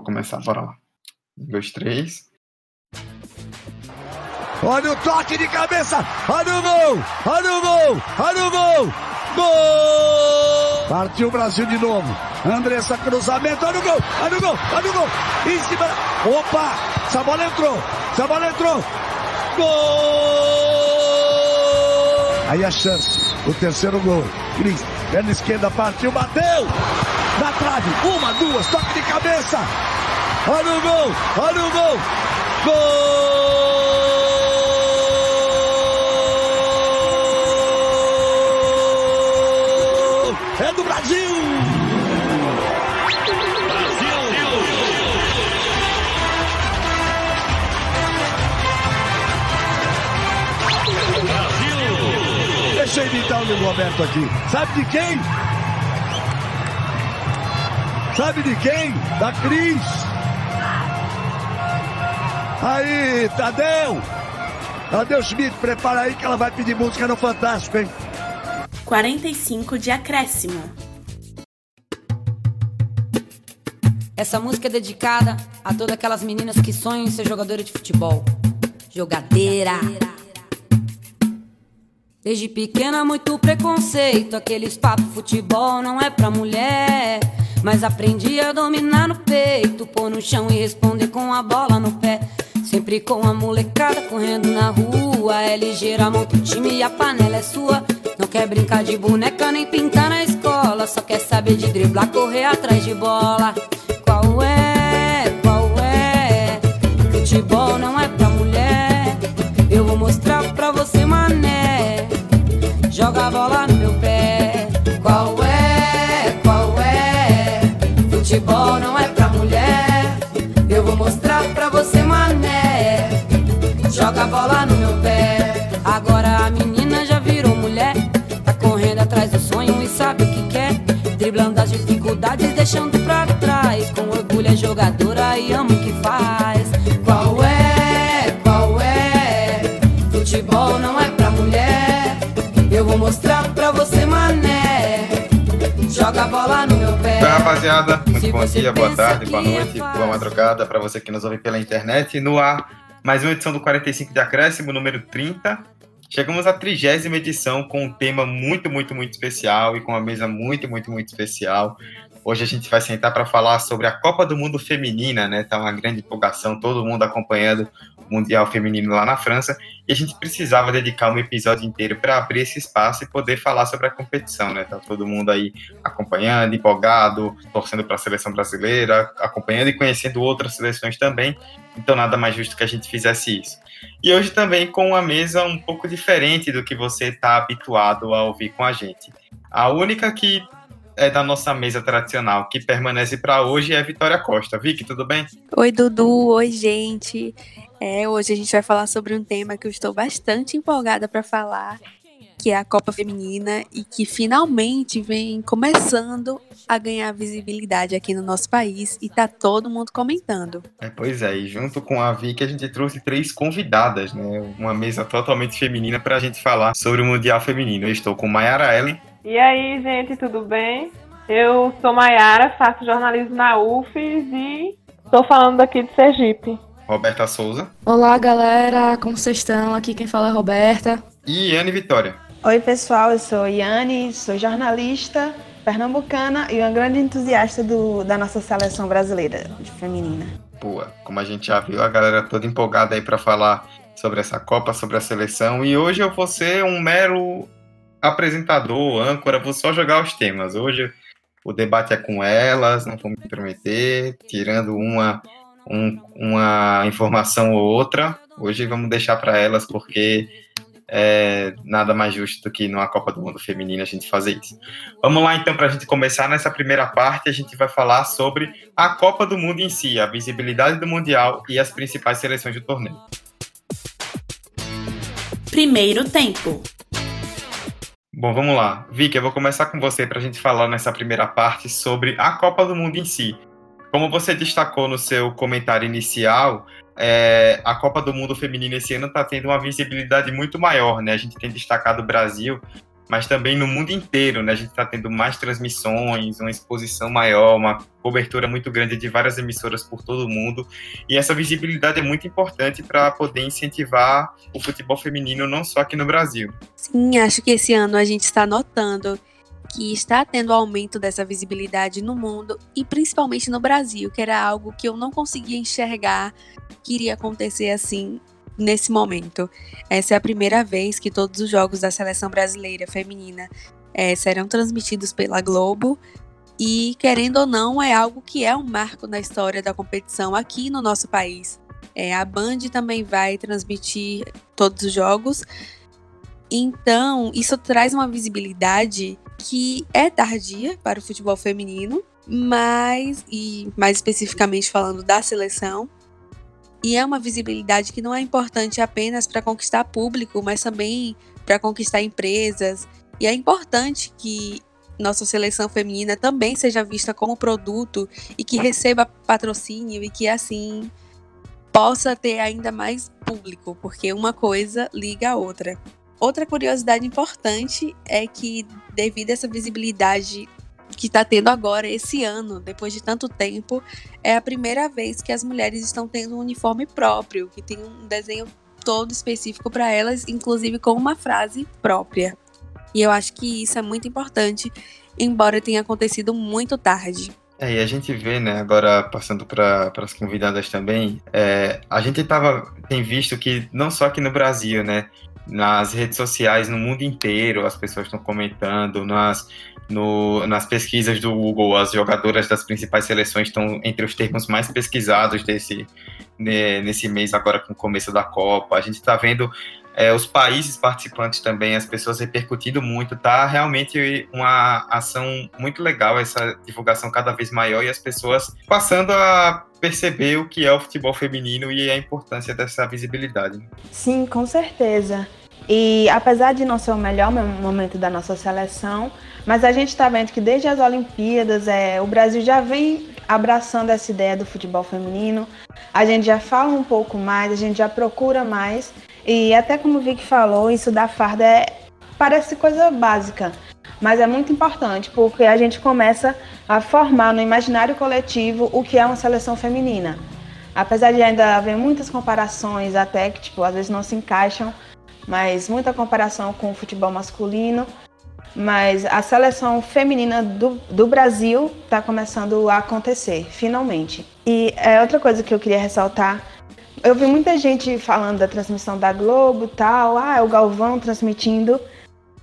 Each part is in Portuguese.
vou começar, bora lá. Um, dois, três. Olha o toque de cabeça! Olha o gol! Olha o gol! Olha o gol! Gol! Partiu o Brasil de novo. Andressa cruzamento, olha o gol! Olha o gol! Olha o gol! Em cima. Opa! Essa bola entrou! Essa bola entrou! Gol! Aí a chance. O terceiro gol. Cris, perna esquerda partiu, bateu! Na trave, uma, duas, toque de cabeça! Olha o gol! Olha o gol! Gol! É do Brasil! Deixa eu imitar o Luiz Roberto aqui. Sabe de quem? Sabe de quem? Da Cris. Aí, Tadeu. Tadeu Schmidt, prepara aí que ela vai pedir música no Fantástico, hein? 45 de acréscimo. Essa música é dedicada a todas aquelas meninas que sonham em ser jogadora de futebol. Jogadeira. Desde pequena, muito preconceito. Aqueles papos futebol não é pra mulher. Mas aprendi a dominar no peito, pôr no chão e responder com a bola no pé. Sempre com a molecada correndo na rua. É ligeira, monta o time e a panela é sua. Não quer brincar de boneca nem pintar na escola. Só quer saber de driblar, correr atrás de bola. Qual é? Qual é? Futebol não é pra mulher. Eu vou mostrar pra você, mané. Joga a bola no Futebol não é pra mulher. Eu vou mostrar pra você, mané. Joga a bola no meu pé. Agora a menina já virou mulher. Tá correndo atrás do sonho e sabe o que quer. Driblando as dificuldades, deixando pra trás. Com orgulho é jogadora e ama o que faz. Qual é? Qual é? Futebol não é pra mulher. Eu vou mostrar pra você, mané. Joga a bola no meu pé. Oi, rapaziada. Muito Se bom dia, boa tarde, boa noite, boa madrugada para você que nos ouve pela internet. No ar, mais uma edição do 45 de Acréscimo, número 30. Chegamos à trigésima edição com um tema muito, muito, muito especial e com uma mesa muito, muito, muito especial. Hoje a gente vai sentar para falar sobre a Copa do Mundo Feminina, né? Tá uma grande empolgação, todo mundo acompanhando o Mundial Feminino lá na França. E a gente precisava dedicar um episódio inteiro para abrir esse espaço e poder falar sobre a competição, né? Tá todo mundo aí acompanhando, empolgado, torcendo para a seleção brasileira, acompanhando e conhecendo outras seleções também. Então nada mais justo que a gente fizesse isso. E hoje também com uma mesa um pouco diferente do que você está habituado a ouvir com a gente. A única que é da nossa mesa tradicional que permanece para hoje é a Vitória Costa. Vicky, tudo bem? Oi, Dudu. Oi, gente. É, hoje a gente vai falar sobre um tema que eu estou bastante empolgada para falar, que é a Copa Feminina e que finalmente vem começando a ganhar visibilidade aqui no nosso país e tá todo mundo comentando. É, pois é, e junto com a Vicky a gente trouxe três convidadas, né? Uma mesa totalmente feminina para a gente falar sobre o Mundial Feminino. Eu estou com Mayara Ellen. E aí, gente, tudo bem? Eu sou Maiara, faço jornalismo na UFES e estou falando daqui de Sergipe. Roberta Souza Olá, galera, como vocês estão? Aqui quem fala é Roberta. e Anne Vitória. Oi, pessoal, eu sou Yane, sou jornalista pernambucana e uma grande entusiasta do, da nossa seleção brasileira de feminina. Boa, como a gente já viu, a galera toda empolgada aí para falar sobre essa Copa, sobre a seleção. E hoje eu vou ser um mero apresentador, âncora, vou só jogar os temas. Hoje o debate é com elas, não vou me prometer, tirando uma, um- uma informação ou outra. Hoje vamos deixar para elas, porque é nada mais justo do que numa Copa do Mundo Feminina a gente fazer isso. Vamos lá então para a gente começar nessa primeira parte, a gente vai falar sobre a Copa do Mundo em si, a visibilidade do Mundial e as principais seleções do torneio. Primeiro tempo. Bom, vamos lá. Vicky, eu vou começar com você para a gente falar nessa primeira parte sobre a Copa do Mundo em si. Como você destacou no seu comentário inicial, é, a Copa do Mundo Feminino esse ano está tendo uma visibilidade muito maior, né? A gente tem destacado o Brasil mas também no mundo inteiro, né? A gente está tendo mais transmissões, uma exposição maior, uma cobertura muito grande de várias emissoras por todo o mundo, e essa visibilidade é muito importante para poder incentivar o futebol feminino não só aqui no Brasil. Sim, acho que esse ano a gente está notando que está tendo aumento dessa visibilidade no mundo e principalmente no Brasil, que era algo que eu não conseguia enxergar que iria acontecer assim nesse momento. Essa é a primeira vez que todos os jogos da seleção brasileira feminina é, serão transmitidos pela Globo. E, querendo ou não, é algo que é um marco na história da competição aqui no nosso país. É, a Band também vai transmitir todos os jogos. Então, isso traz uma visibilidade que é tardia para o futebol feminino, mas, e mais especificamente falando da seleção, e é uma visibilidade que não é importante apenas para conquistar público, mas também para conquistar empresas. E é importante que nossa seleção feminina também seja vista como produto e que receba patrocínio e que assim possa ter ainda mais público, porque uma coisa liga a outra. Outra curiosidade importante é que, devido a essa visibilidade que está tendo agora, esse ano, depois de tanto tempo, é a primeira vez que as mulheres estão tendo um uniforme próprio, que tem um desenho todo específico para elas, inclusive com uma frase própria. E eu acho que isso é muito importante, embora tenha acontecido muito tarde. É, e a gente vê, né, agora passando para as convidadas também, é, a gente tava, tem visto que não só aqui no Brasil, né, nas redes sociais no mundo inteiro, as pessoas estão comentando, nas, no, nas pesquisas do Google, as jogadoras das principais seleções estão entre os termos mais pesquisados desse, né, nesse mês, agora com o começo da Copa. A gente está vendo é, os países participantes também, as pessoas repercutindo muito, tá realmente uma ação muito legal, essa divulgação cada vez maior e as pessoas passando a perceber o que é o futebol feminino e a importância dessa visibilidade. Sim, com certeza. E apesar de não ser o melhor momento da nossa seleção, mas a gente está vendo que desde as Olimpíadas é, o Brasil já vem abraçando essa ideia do futebol feminino. A gente já fala um pouco mais, a gente já procura mais. E até como o Vic falou, isso da farda é, parece coisa básica, mas é muito importante porque a gente começa a formar no imaginário coletivo o que é uma seleção feminina. Apesar de ainda haver muitas comparações, até que tipo, às vezes não se encaixam, mas muita comparação com o futebol masculino. Mas a seleção feminina do, do Brasil está começando a acontecer, finalmente. E é outra coisa que eu queria ressaltar. Eu vi muita gente falando da transmissão da Globo tal, ah, é o Galvão transmitindo.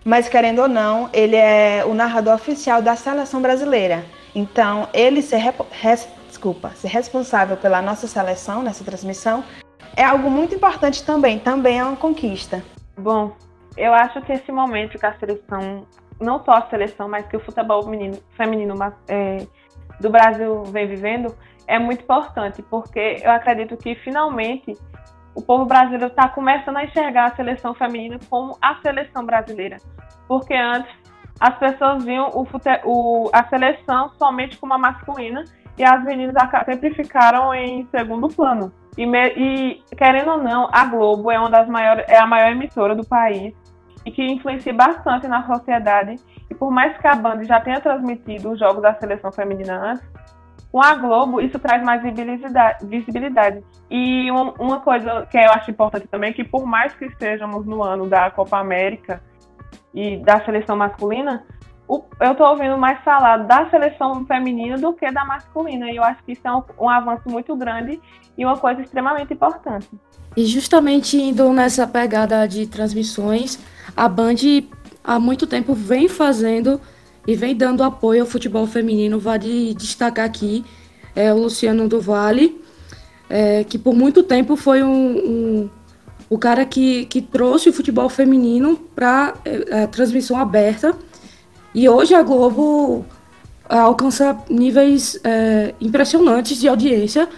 Mas querendo ou não, ele é o narrador oficial da seleção brasileira. Então, ele ser, res, desculpa, ser responsável pela nossa seleção nessa transmissão é algo muito importante também. Também é uma conquista. Bom, eu acho que esse momento que a seleção, não só a seleção, mas que o futebol menino, feminino é, do Brasil vem vivendo, é muito importante, porque eu acredito que finalmente o povo brasileiro está começando a enxergar a seleção feminina como a seleção brasileira. Porque antes as pessoas viam o, o, a seleção somente como a masculina e as meninas sempre ficaram em segundo plano. E, e, querendo ou não, a Globo é uma das maiores, é a maior emissora do país e que influencia bastante na sociedade. E por mais que a Band já tenha transmitido os jogos da seleção feminina antes, com a Globo isso traz mais visibilidade. E um, uma coisa que eu acho importante também é que por mais que estejamos no ano da Copa América e da seleção masculina, o, eu estou ouvindo mais falar da seleção feminina do que da masculina. E eu acho que isso é um, um avanço muito grande e uma coisa extremamente importante. E justamente indo nessa pegada de transmissões, a Band há muito tempo vem fazendo e vem dando apoio ao futebol feminino. Vale destacar aqui é, o Luciano do Vale, é, que por muito tempo foi um, um, o cara que, que trouxe o futebol feminino para é, a transmissão aberta e hoje a Globo é, alcança níveis é, impressionantes de audiência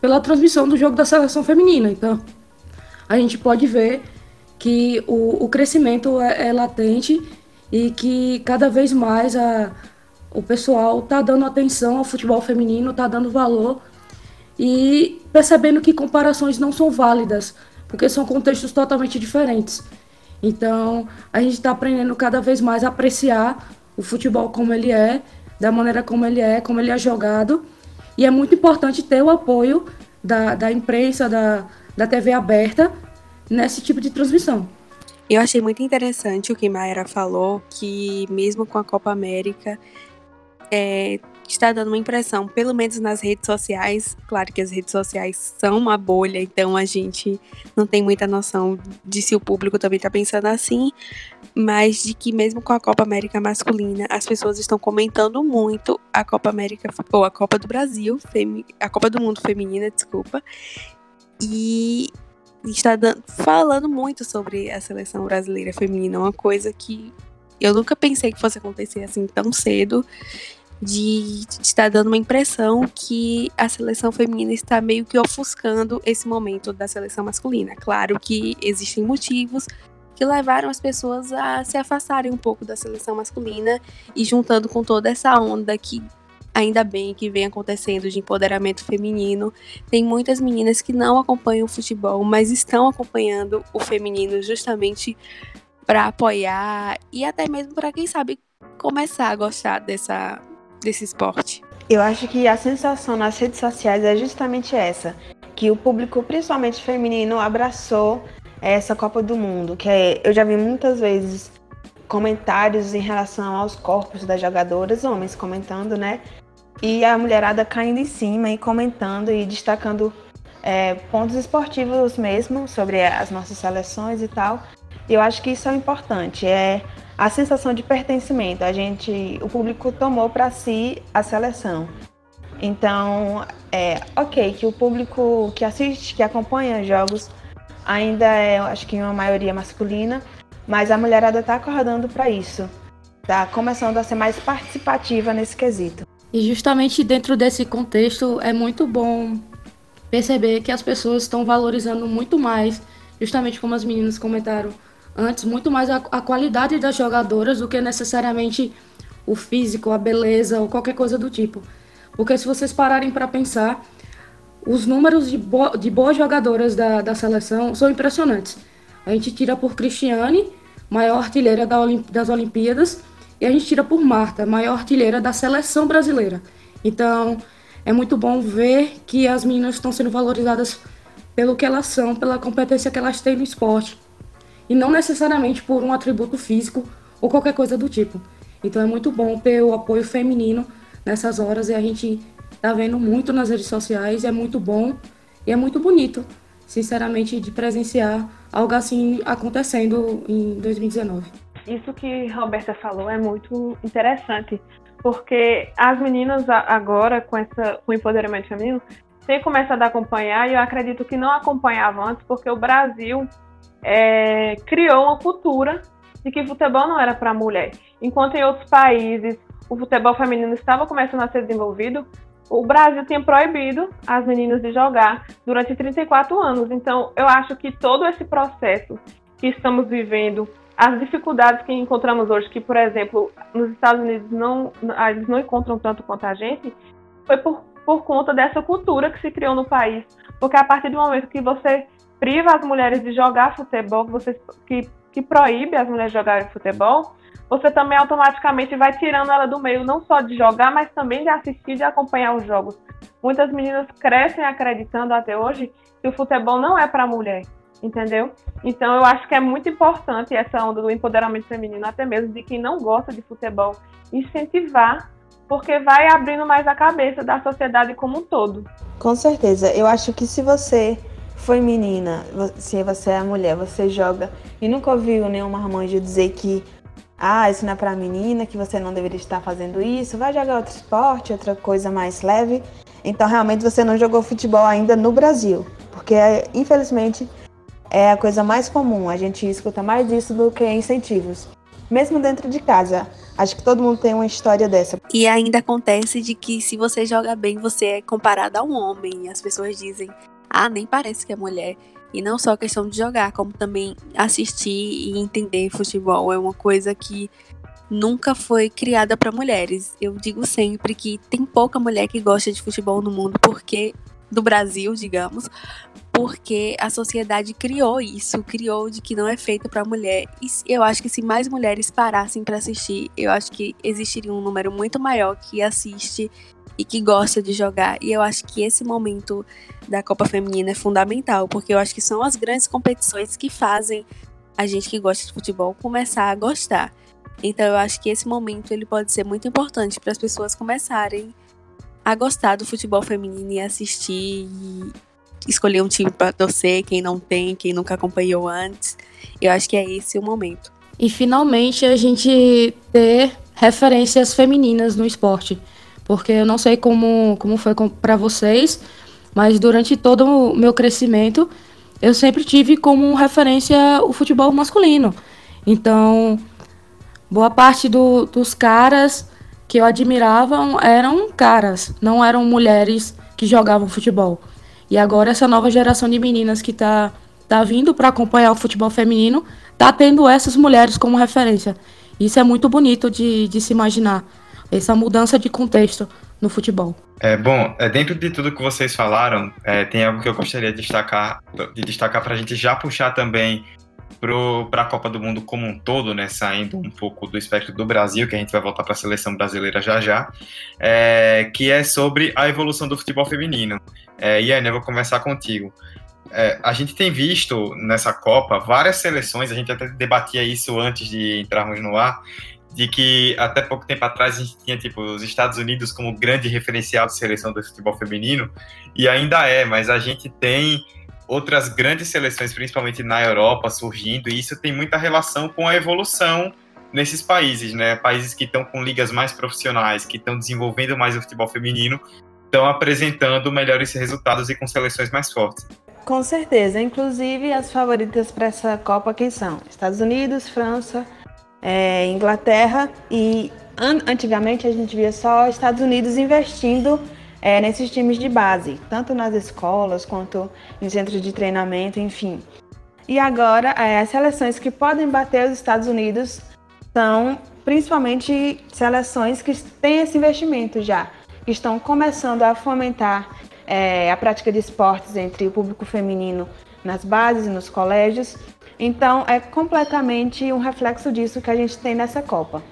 pela transmissão do jogo da seleção feminina. Então, a gente pode ver que o, o crescimento é, é, latente e que cada vez mais a, o pessoal está dando atenção ao futebol feminino, está dando valor e percebendo que comparações não são válidas, porque são contextos totalmente diferentes. Então, a gente está aprendendo cada vez mais a apreciar o futebol como ele é, da maneira como ele é, como ele é jogado. E é muito importante ter o apoio da, da imprensa, da, da TV aberta, nesse tipo de transmissão. Eu achei muito interessante o que Mayra falou, que mesmo com a Copa América, é, está dando uma impressão, pelo menos nas redes sociais. Claro que as redes sociais são uma bolha, então a gente não tem muita noção de se o público também está pensando assim, mas de que mesmo com a Copa América masculina, as pessoas estão comentando muito a Copa América ou a Copa do Brasil, a Copa do Mundo feminina, desculpa. E está dando, falando muito sobre a seleção brasileira feminina, uma coisa que eu nunca pensei que fosse acontecer assim tão cedo de, estar dando uma impressão que a seleção feminina está meio que ofuscando esse momento da seleção masculina. Claro que existem motivos que levaram as pessoas a se afastarem um pouco da seleção masculina e juntando com toda essa onda que ainda bem que vem acontecendo de empoderamento feminino, tem muitas meninas que não acompanham o futebol, mas estão acompanhando o feminino justamente para apoiar e até mesmo para quem sabe começar a gostar dessa desse esporte? Eu acho que a sensação nas redes sociais é justamente essa, que o público, principalmente feminino, abraçou essa Copa do Mundo, que é, eu já vi muitas vezes comentários em relação aos corpos das jogadoras, homens comentando, né? E a mulherada caindo em cima e comentando e destacando é, pontos esportivos mesmo sobre as nossas seleções e tal. E eu acho que isso é importante. É a sensação de pertencimento. A gente, o público tomou para si a seleção. Então, é ok que o público que assiste, que acompanha jogos, ainda é, acho que uma maioria masculina, mas a mulherada está acordando para isso. Está começando a ser mais participativa nesse quesito. E justamente dentro desse contexto é muito bom perceber que as pessoas estão valorizando muito mais, justamente como as meninas comentaram, antes muito mais a, a qualidade das jogadoras do que necessariamente o físico, a beleza ou qualquer coisa do tipo. Porque se vocês pararem para pensar, os números de, bo de boas jogadoras da, da seleção são impressionantes. A gente tira por Cristiane, maior artilheira da Olimp das Olimpíadas, e a gente tira por Marta, maior artilheira da seleção brasileira. Então, é muito bom ver que as meninas estão sendo valorizadas pelo que elas são, pela competência que elas têm no esporte e não necessariamente por um atributo físico ou qualquer coisa do tipo. Então é muito bom ter o apoio feminino nessas horas e a gente tá vendo muito nas redes sociais, é muito bom e é muito bonito, sinceramente, de presenciar algo assim acontecendo em 2019. Isso que Roberta falou é muito interessante, porque as meninas agora, com, essa, com o empoderamento feminino, têm começado a acompanhar e eu acredito que não acompanhavam antes, porque o Brasil é, criou uma cultura de que futebol não era para mulher. Enquanto em outros países o futebol feminino estava começando a ser desenvolvido, o Brasil tinha proibido as meninas de jogar durante 34 anos. Então, eu acho que todo esse processo que estamos vivendo, as dificuldades que encontramos hoje, que, por exemplo, nos Estados Unidos não, eles não encontram tanto quanto a gente, foi por, por conta dessa cultura que se criou no país. Porque a partir do momento que você priva as mulheres de jogar futebol, você, que, que proíbe as mulheres de jogarem futebol, você também automaticamente vai tirando ela do meio, não só de jogar, mas também de assistir e de acompanhar os jogos. Muitas meninas crescem acreditando até hoje que o futebol não é para mulher, entendeu? Então eu acho que é muito importante essa onda do empoderamento feminino, até mesmo de quem não gosta de futebol, incentivar, porque vai abrindo mais a cabeça da sociedade como um todo. Com certeza. Eu acho que se você foi menina, se você é mulher, você joga e nunca ouviu nenhum marmanjo dizer que ah, isso não é para menina, que você não deveria estar fazendo isso, vai jogar outro esporte, outra coisa mais leve. Então, realmente, você não jogou futebol ainda no Brasil, porque infelizmente é a coisa mais comum. A gente escuta mais isso do que incentivos, mesmo dentro de casa. Acho que todo mundo tem uma história dessa. E ainda acontece de que se você joga bem, você é comparado a um homem. As pessoas dizem: ah, nem parece que é mulher. E não só a questão de jogar, como também assistir e entender futebol. É uma coisa que nunca foi criada para mulheres. Eu digo sempre que tem pouca mulher que gosta de futebol no mundo porque do Brasil, digamos, porque a sociedade criou isso, criou de que não é feito para mulher. E eu acho que se mais mulheres parassem para assistir, eu acho que existiria um número muito maior que assiste e que gosta de jogar. E eu acho que esse momento da Copa Feminina é fundamental, porque eu acho que são as grandes competições que fazem a gente que gosta de futebol começar a gostar. Então eu acho que esse momento ele pode ser muito importante para as pessoas começarem a gostar do futebol feminino e assistir e escolher um time para torcer, quem não tem, quem nunca acompanhou antes. Eu acho que é esse o momento. E finalmente a gente ter referências femininas no esporte. Porque eu não sei como, como foi para vocês, mas durante todo o meu crescimento, eu sempre tive como referência o futebol masculino. Então, boa parte do, dos caras que eu admirava eram caras, não eram mulheres que jogavam futebol. E agora essa nova geração de meninas que tá, tá vindo para acompanhar o futebol feminino, tá tendo essas mulheres como referência. Isso é muito bonito de, de se imaginar, essa mudança de contexto no futebol. É bom, é, dentro de tudo que vocês falaram, é, tem algo que eu gostaria de destacar, de destacar para a gente já puxar também para a Copa do Mundo como um todo, né, saindo um pouco do espectro do Brasil, que a gente vai voltar para a seleção brasileira já já, é, que é sobre a evolução do futebol feminino. É, Iane, eu vou começar contigo. É, a gente tem visto nessa Copa várias seleções, a gente até debatia isso antes de entrarmos no ar, de que até pouco tempo atrás a gente tinha tipo os Estados Unidos como grande referencial de seleção do futebol feminino e ainda é, mas a gente tem outras grandes seleções, principalmente na Europa, surgindo, e isso tem muita relação com a evolução nesses países, né? Países que estão com ligas mais profissionais, que estão desenvolvendo mais o futebol feminino, estão apresentando melhores resultados e com seleções mais fortes. Com certeza, inclusive as favoritas para essa Copa quem são? Estados Unidos, França, é, Inglaterra e an antigamente a gente via só Estados Unidos investindo é, nesses times de base, tanto nas escolas quanto em centros de treinamento, enfim. E agora, é, as seleções que podem bater os Estados Unidos são principalmente seleções que têm esse investimento já, que estão começando a fomentar é, a prática de esportes entre o público feminino nas bases e nos colégios. Então, é completamente um reflexo disso que a gente tem nessa Copa.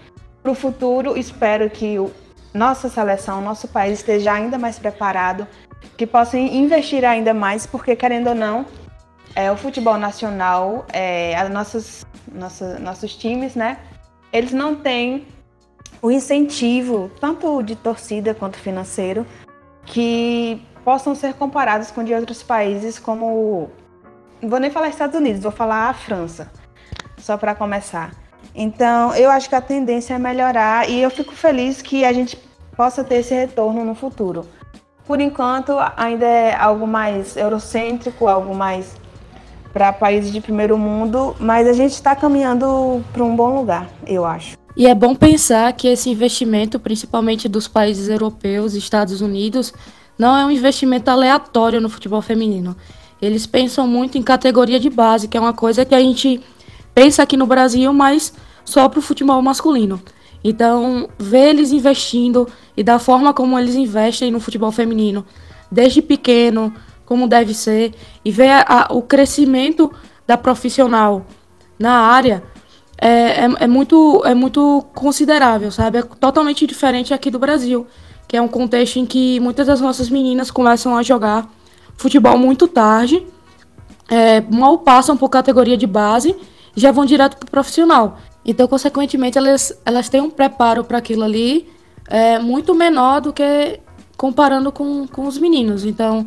Para o futuro, espero que o nossa seleção, nosso país esteja ainda mais preparado, que possa investir ainda mais, porque querendo ou não, é, o futebol nacional, é, as nossas, nossa, nossos times, né? Eles não têm o incentivo, tanto de torcida quanto financeiro, que possam ser comparados com de outros países, como. Vou nem falar Estados Unidos, vou falar a França, só para começar. Então, eu acho que a tendência é melhorar e eu fico feliz que a gente possa ter esse retorno no futuro. Por enquanto, ainda é algo mais eurocêntrico, algo mais para países de primeiro mundo, mas a gente está caminhando para um bom lugar, eu acho. E é bom pensar que esse investimento, principalmente dos países europeus e Estados Unidos, não é um investimento aleatório no futebol feminino. Eles pensam muito em categoria de base, que é uma coisa que a gente pensa aqui no Brasil, mas só para o futebol masculino. Então, ver eles investindo e da forma como eles investem no futebol feminino, desde pequeno, como deve ser, e ver a, o crescimento da profissional na área é, é, é, muito, é muito considerável, sabe? É totalmente diferente aqui do Brasil, que é um contexto em que muitas das nossas meninas começam a jogar futebol muito tarde, é, mal passam por categoria de base já vão direto para o profissional. Então, consequentemente, elas, elas têm um preparo para aquilo ali é, muito menor do que comparando com, com os meninos. Então,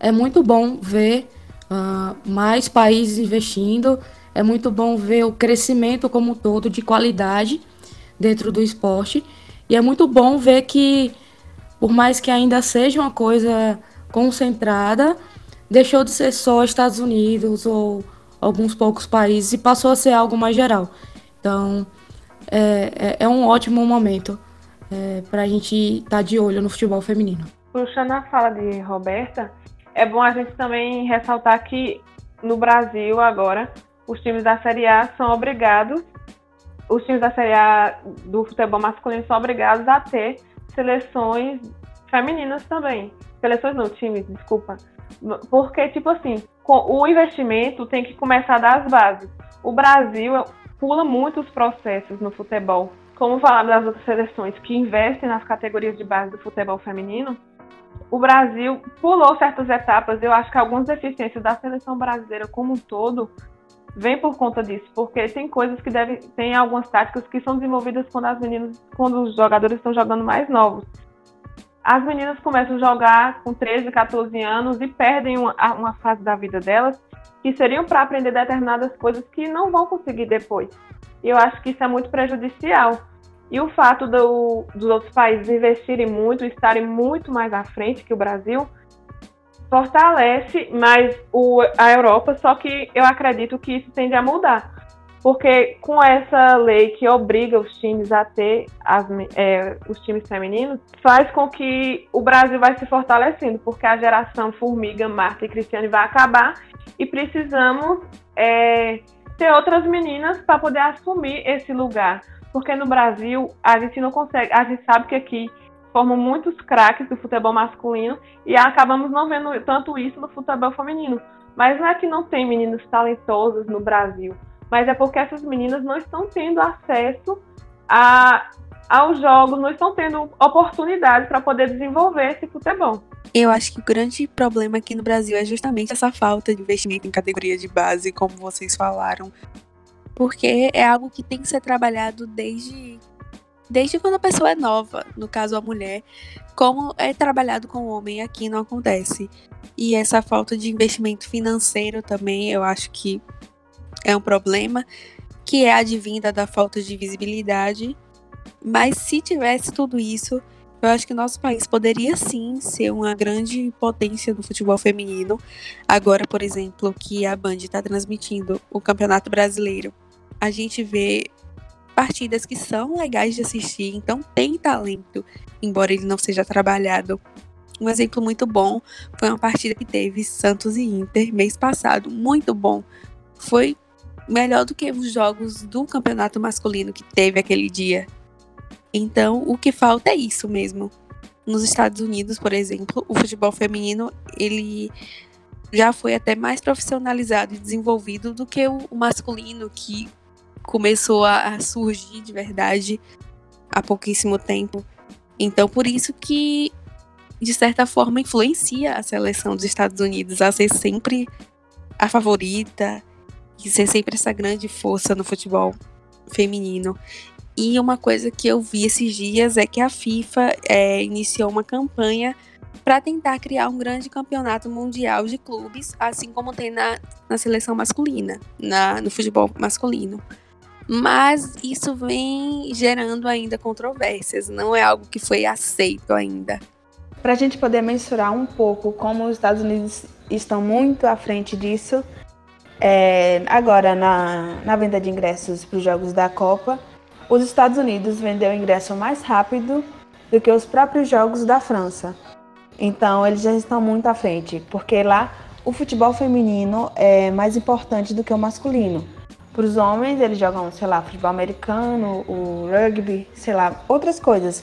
é muito bom ver uh, mais países investindo, é muito bom ver o crescimento como um todo de qualidade dentro do esporte. E é muito bom ver que, por mais que ainda seja uma coisa concentrada, deixou de ser só Estados Unidos ou alguns poucos países e passou a ser algo mais geral. Então, é, é, é um ótimo momento é, para a gente estar tá de olho no futebol feminino. Puxando a fala de Roberta, é bom a gente também ressaltar que no Brasil agora os times da Série A são obrigados, os times da Série A do futebol masculino são obrigados a ter seleções femininas também. Seleções não, times, desculpa. Porque, tipo assim, o investimento tem que começar das bases. O Brasil pula muitos processos no futebol. Como falar das outras seleções que investem nas categorias de base do futebol feminino, o Brasil pulou certas etapas. Eu acho que algumas deficiências da seleção brasileira como um todo vem por conta disso, porque tem coisas que devem, tem algumas táticas que são desenvolvidas quando as meninas, quando os jogadores estão jogando mais novos. As meninas começam a jogar com 13, 14 anos e perdem uma, uma fase da vida delas que seriam para aprender determinadas coisas que não vão conseguir depois. E eu acho que isso é muito prejudicial. E o fato do, dos outros países investirem muito, estarem muito mais à frente que o Brasil, fortalece mais o, a Europa, só que eu acredito que isso tende a mudar. Porque com essa lei que obriga os times a ter as, é, os times femininos, faz com que o Brasil vai se fortalecendo, porque a geração Formiga, Marta e Cristiane vai acabar e precisamos é, ter outras meninas para poder assumir esse lugar. Porque no Brasil a gente não consegue, a gente sabe que aqui formam muitos craques do futebol masculino e acabamos não vendo tanto isso no futebol feminino. Mas não é que não tem meninos talentosos no Brasil, mas é porque essas meninas não estão tendo acesso a, aos jogos, não estão tendo oportunidade para poder desenvolver esse futebol. Eu acho que o grande problema aqui no Brasil é justamente essa falta de investimento em categoria de base, como vocês falaram. Porque é algo que tem que ser trabalhado desde desde quando a pessoa é nova, no caso a mulher, como é trabalhado com o homem aqui não acontece. E essa falta de investimento financeiro também, eu acho que é um problema, que é advinda da falta de visibilidade. Mas se tivesse tudo isso, eu acho que nosso país poderia sim ser uma grande potência no futebol feminino. Agora, por exemplo, que a Band está transmitindo o Campeonato Brasileiro, a gente vê partidas que são legais de assistir, então tem talento, embora ele não seja trabalhado. Um exemplo muito bom foi uma partida que teve Santos e Inter mês passado, muito bom. Foi melhor do que os jogos do campeonato masculino que teve aquele dia. Então, o que falta é isso mesmo. Nos Estados Unidos, por exemplo, o futebol feminino, ele já foi até mais profissionalizado e desenvolvido do que o masculino, que começou a surgir de verdade há pouquíssimo tempo. Então, por isso que, de certa forma, influencia a seleção dos Estados Unidos a ser sempre a favorita e ser sempre essa grande força no futebol feminino. E uma coisa que eu vi esses dias é que a FIFA é, iniciou uma campanha para tentar criar um grande campeonato mundial de clubes, assim como tem na, na seleção masculina, na, no futebol masculino mas isso vem gerando ainda controvérsias, não é algo que foi aceito ainda. Para a gente poder mensurar um pouco como os Estados Unidos estão muito à frente disso, é, agora na, na venda de ingressos para os Jogos da Copa, os Estados Unidos vendeu ingresso mais rápido do que os próprios Jogos da França. Então eles já estão muito à frente, porque lá o futebol feminino é mais importante do que o masculino. Para os homens, eles jogam, sei lá, futebol americano, o rugby, sei lá, outras coisas.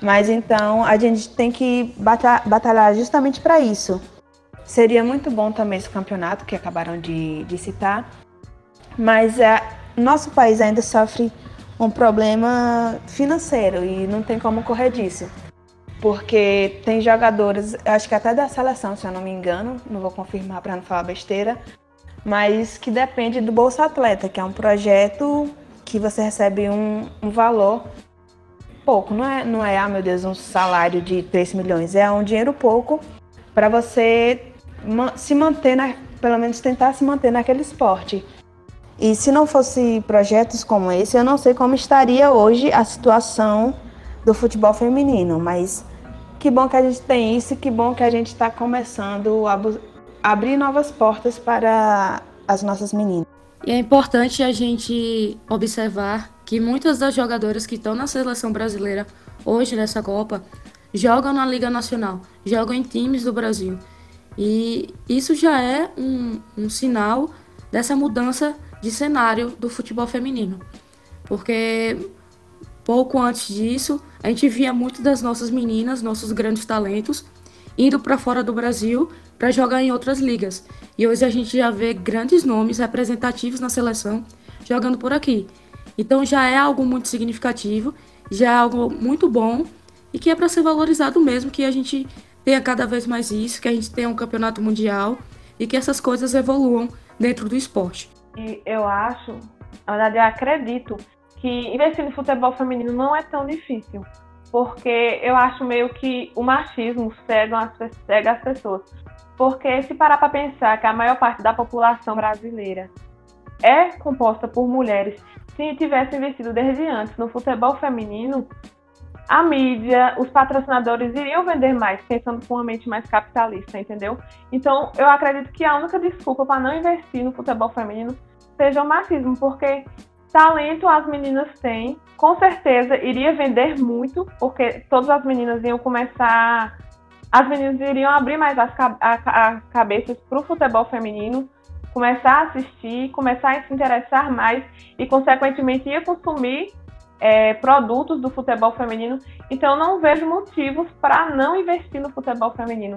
Mas então a gente tem que batalhar justamente para isso. Seria muito bom também esse campeonato que acabaram de, de citar, mas é, nosso país ainda sofre um problema financeiro e não tem como correr disso. Porque tem jogadores, acho que até da seleção, se eu não me engano, não vou confirmar para não falar besteira, mas que depende do Bolsa Atleta, que é um projeto que você recebe um, um valor pouco, não é, não é, ah meu Deus, um salário de 3 milhões, é um dinheiro pouco para você se manter, na, pelo menos tentar se manter naquele esporte. E se não fosse projetos como esse, eu não sei como estaria hoje a situação do futebol feminino, mas que bom que a gente tem isso, que bom que a gente está começando a, abrir novas portas para as nossas meninas. E é importante a gente observar que muitas das jogadoras que estão na seleção brasileira hoje nessa Copa jogam na Liga Nacional, jogam em times do Brasil. E isso já é um, um sinal dessa mudança de cenário do futebol feminino. Porque pouco antes disso, a gente via muito das nossas meninas, nossos grandes talentos, indo para fora do Brasil para jogar em outras ligas. E hoje a gente já vê grandes nomes representativos na seleção jogando por aqui. Então já é algo muito significativo, já é algo muito bom e que é para ser valorizado mesmo, que a gente tenha cada vez mais isso, que a gente tenha um campeonato mundial e que essas coisas evoluam dentro do esporte. E eu acho, na verdade eu acredito que investir no futebol feminino não é tão difícil, porque eu acho meio que o machismo cega as, cega as pessoas. Porque se parar para pensar que a maior parte da população brasileira é composta por mulheres, se tivesse investido desde antes no futebol feminino, a mídia, os patrocinadores iriam vender mais, pensando com uma mente mais capitalista, entendeu? Então, eu acredito que a única desculpa para não investir no futebol feminino seja o machismo, porque talento as meninas têm, com certeza iria vender muito, porque todas as meninas iam começar, as meninas iriam abrir mais as, as cabeças para o futebol feminino, começar a assistir, começar a se interessar mais e, consequentemente, ia consumir é, produtos do futebol feminino. Então, não vejo motivos para não investir no futebol feminino.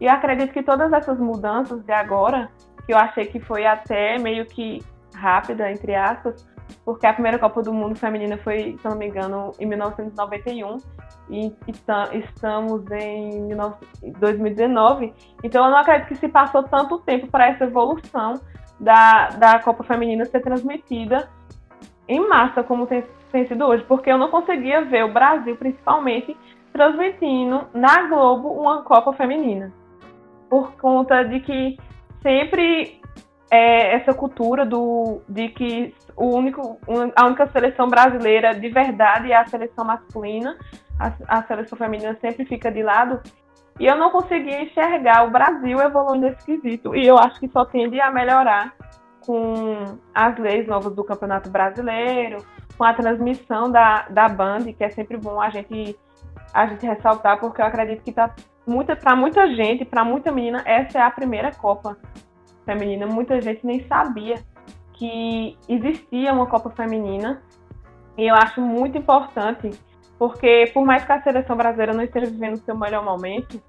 E eu acredito que todas essas mudanças de agora, que eu achei que foi até meio que rápida, entre aspas, porque a primeira Copa do Mundo feminina foi, se não me engano, em 1991 e estamos em 2019. Então eu não acredito que se passou tanto tempo para essa evolução da, da Copa Feminina ser transmitida em massa, como tem, tem sido hoje, porque eu não conseguia ver o Brasil, principalmente, transmitindo na Globo uma Copa Feminina. Por conta de que sempre é, essa cultura do, de que o único, a única seleção brasileira de verdade é a seleção masculina, a, a seleção feminina sempre fica de lado. E eu não conseguia enxergar o Brasil evoluindo nesse quesito. E eu acho que só tende a melhorar com as leis novas do Campeonato Brasileiro, com a transmissão da, da Band, que é sempre bom a gente, a gente ressaltar, porque eu acredito que tá muita, para muita gente, para muita menina, essa é a primeira Copa feminina, muita gente nem sabia que existia uma Copa Feminina. E eu acho muito importante, porque por mais que a seleção brasileira não esteja vivendo o seu melhor momento,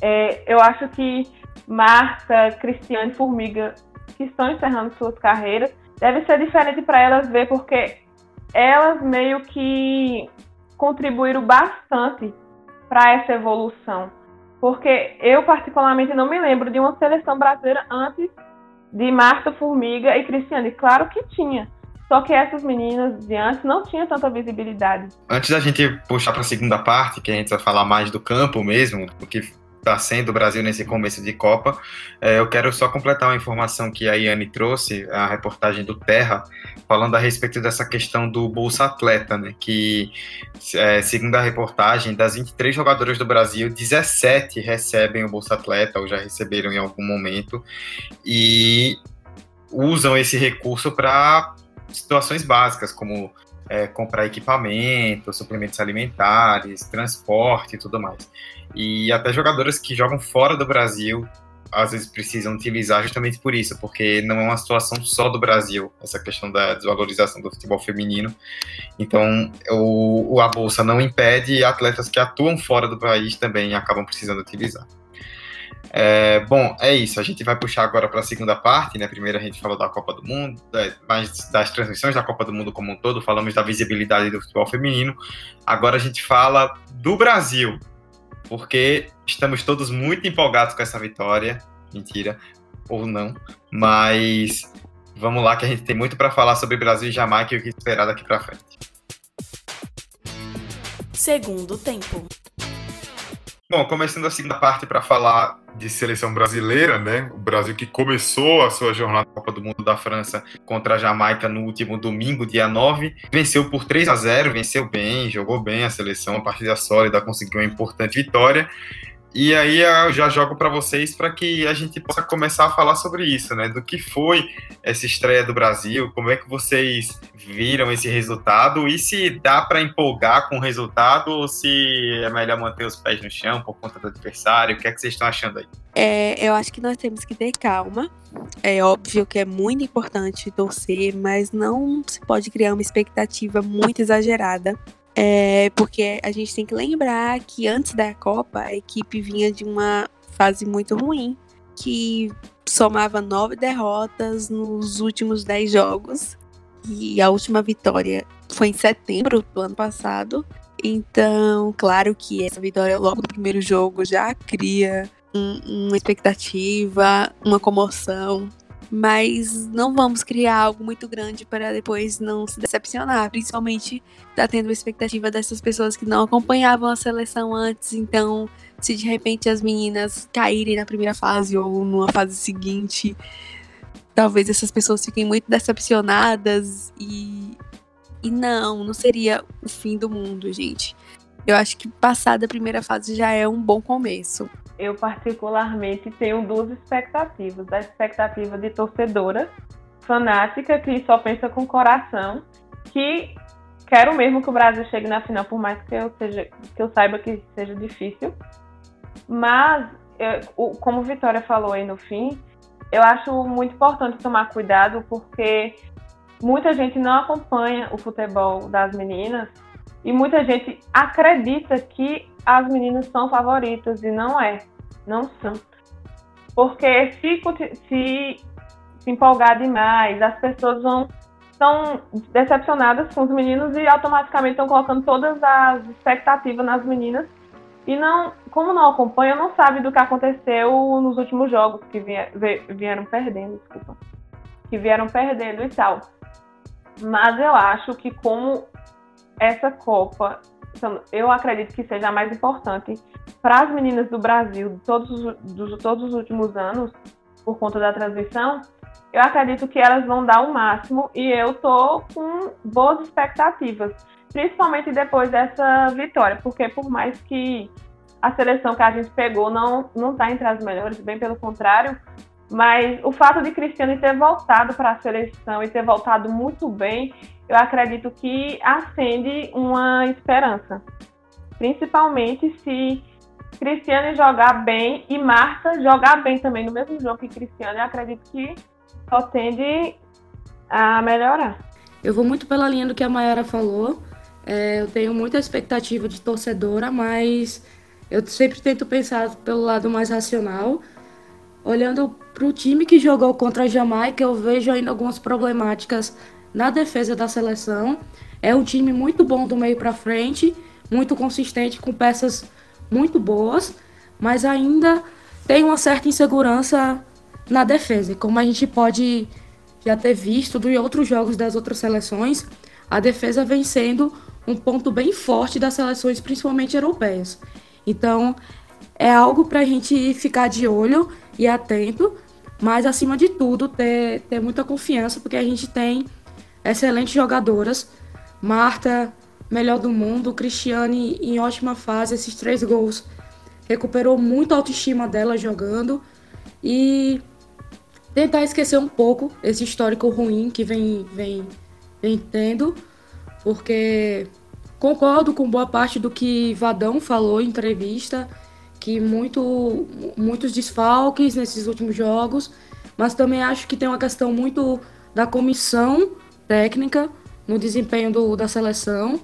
é, eu acho que Marta, Cristiane Formiga, que estão encerrando suas carreiras, deve ser diferente para elas ver, porque elas meio que contribuíram bastante para essa evolução. Porque eu, particularmente, não me lembro de uma seleção brasileira antes de Marta Formiga e Cristiane. Claro que tinha. Só que essas meninas de antes não tinham tanta visibilidade. Antes da gente puxar para a segunda parte, que a gente vai falar mais do campo mesmo, do que está sendo o Brasil nesse começo de Copa. É, eu quero só completar uma informação que a Iane trouxe, a reportagem do Terra, falando a respeito dessa questão do Bolsa Atleta, né? Que, é, segundo a reportagem, das 23 jogadoras do Brasil, 17 recebem o Bolsa Atleta ou já receberam em algum momento e usam esse recurso para situações básicas, como é, comprar equipamento, suplementos alimentares, transporte e tudo mais. E até jogadoras que jogam fora do Brasil às vezes precisam utilizar justamente por isso, porque não é uma situação só do Brasil, essa questão da desvalorização do futebol feminino. Então, o, a bolsa não impede atletas que atuam fora do país também acabam precisando utilizar. É, bom, é isso. A gente vai puxar agora para a segunda parte, né? Primeiro a gente falou da Copa do Mundo, mais das transmissões da Copa do Mundo como um todo, falamos da visibilidade do futebol feminino. Agora a gente fala do Brasil, porque estamos todos muito empolgados com essa vitória. Mentira, ou não. Mas vamos lá, que a gente tem muito para falar sobre Brasil e Jamaica e o que esperar daqui para frente. Segundo tempo. Bom, começando a segunda parte para falar de seleção brasileira, né? O Brasil que começou a sua jornada na Copa do Mundo da França contra a Jamaica no último domingo, dia 9, venceu por 3 a 0, venceu bem, jogou bem a seleção, a partida sólida, conseguiu uma importante vitória. E aí eu já jogo para vocês para que a gente possa começar a falar sobre isso, né? Do que foi essa estreia do Brasil, como é que vocês viram esse resultado e se dá para empolgar com o resultado ou se é melhor manter os pés no chão por conta do adversário, o que é que vocês estão achando aí? É, eu acho que nós temos que ter calma, É óbvio que é muito importante torcer, mas não se pode criar uma expectativa muito exagerada. É, porque a gente tem que lembrar que antes da Copa a equipe vinha de uma fase muito ruim, que somava nove derrotas nos últimos dez jogos. E a última vitória foi em setembro do ano passado. Então, claro que essa vitória logo no primeiro jogo já cria um, uma expectativa, uma comoção, mas não vamos criar algo muito grande para depois não se decepcionar. Principalmente tá tendo a expectativa dessas pessoas que não acompanhavam a seleção antes, então se de repente as meninas caírem na primeira fase ou numa fase seguinte, talvez essas pessoas fiquem muito decepcionadas e e não, não seria o fim do mundo, gente. Eu acho que passar da primeira fase já é um bom começo eu particularmente tenho duas expectativas. A expectativa de torcedora fanática que só pensa com o coração, que quero mesmo que o Brasil chegue na final, por mais que eu, seja, que eu saiba que seja difícil. Mas, eu, como Vitória falou aí no fim, eu acho muito importante tomar cuidado porque muita gente não acompanha o futebol das meninas e muita gente acredita que as meninas são favoritas e não é. Não são. Porque se, se, se empolgar demais, as pessoas vão estão decepcionadas com os meninos e automaticamente estão colocando todas as expectativas nas meninas e não, como não acompanha, não sabe do que aconteceu nos últimos jogos que vieram perdendo, desculpa, que vieram perdendo e tal. Mas eu acho que como essa Copa eu acredito que seja a mais importante para as meninas do Brasil todos, de todos os últimos anos, por conta da transmissão. Eu acredito que elas vão dar o máximo e eu tô com boas expectativas, principalmente depois dessa vitória, porque por mais que a seleção que a gente pegou não não está entre as melhores, bem pelo contrário, mas o fato de Cristiane ter voltado para a seleção e ter voltado muito bem, eu acredito que acende uma esperança. Principalmente se Cristiane jogar bem e Marta jogar bem também no mesmo jogo que Cristiane, eu acredito que só tende a melhorar. Eu vou muito pela linha do que a Mayara falou. É, eu tenho muita expectativa de torcedora, mas eu sempre tento pensar pelo lado mais racional. Olhando para o time que jogou contra a Jamaica, eu vejo ainda algumas problemáticas na defesa da seleção. É um time muito bom do meio para frente, muito consistente, com peças muito boas, mas ainda tem uma certa insegurança na defesa. Como a gente pode já ter visto em outros jogos das outras seleções, a defesa vem sendo um ponto bem forte das seleções, principalmente europeias. Então, é algo para a gente ficar de olho e atento, mas acima de tudo ter, ter muita confiança, porque a gente tem excelentes jogadoras. Marta, melhor do mundo, Cristiane em ótima fase, esses três gols. Recuperou muito a autoestima dela jogando e tentar esquecer um pouco esse histórico ruim que vem, vem, vem tendo, porque concordo com boa parte do que Vadão falou em entrevista que muito, muitos desfalques nesses últimos jogos, mas também acho que tem uma questão muito da comissão técnica no desempenho do, da seleção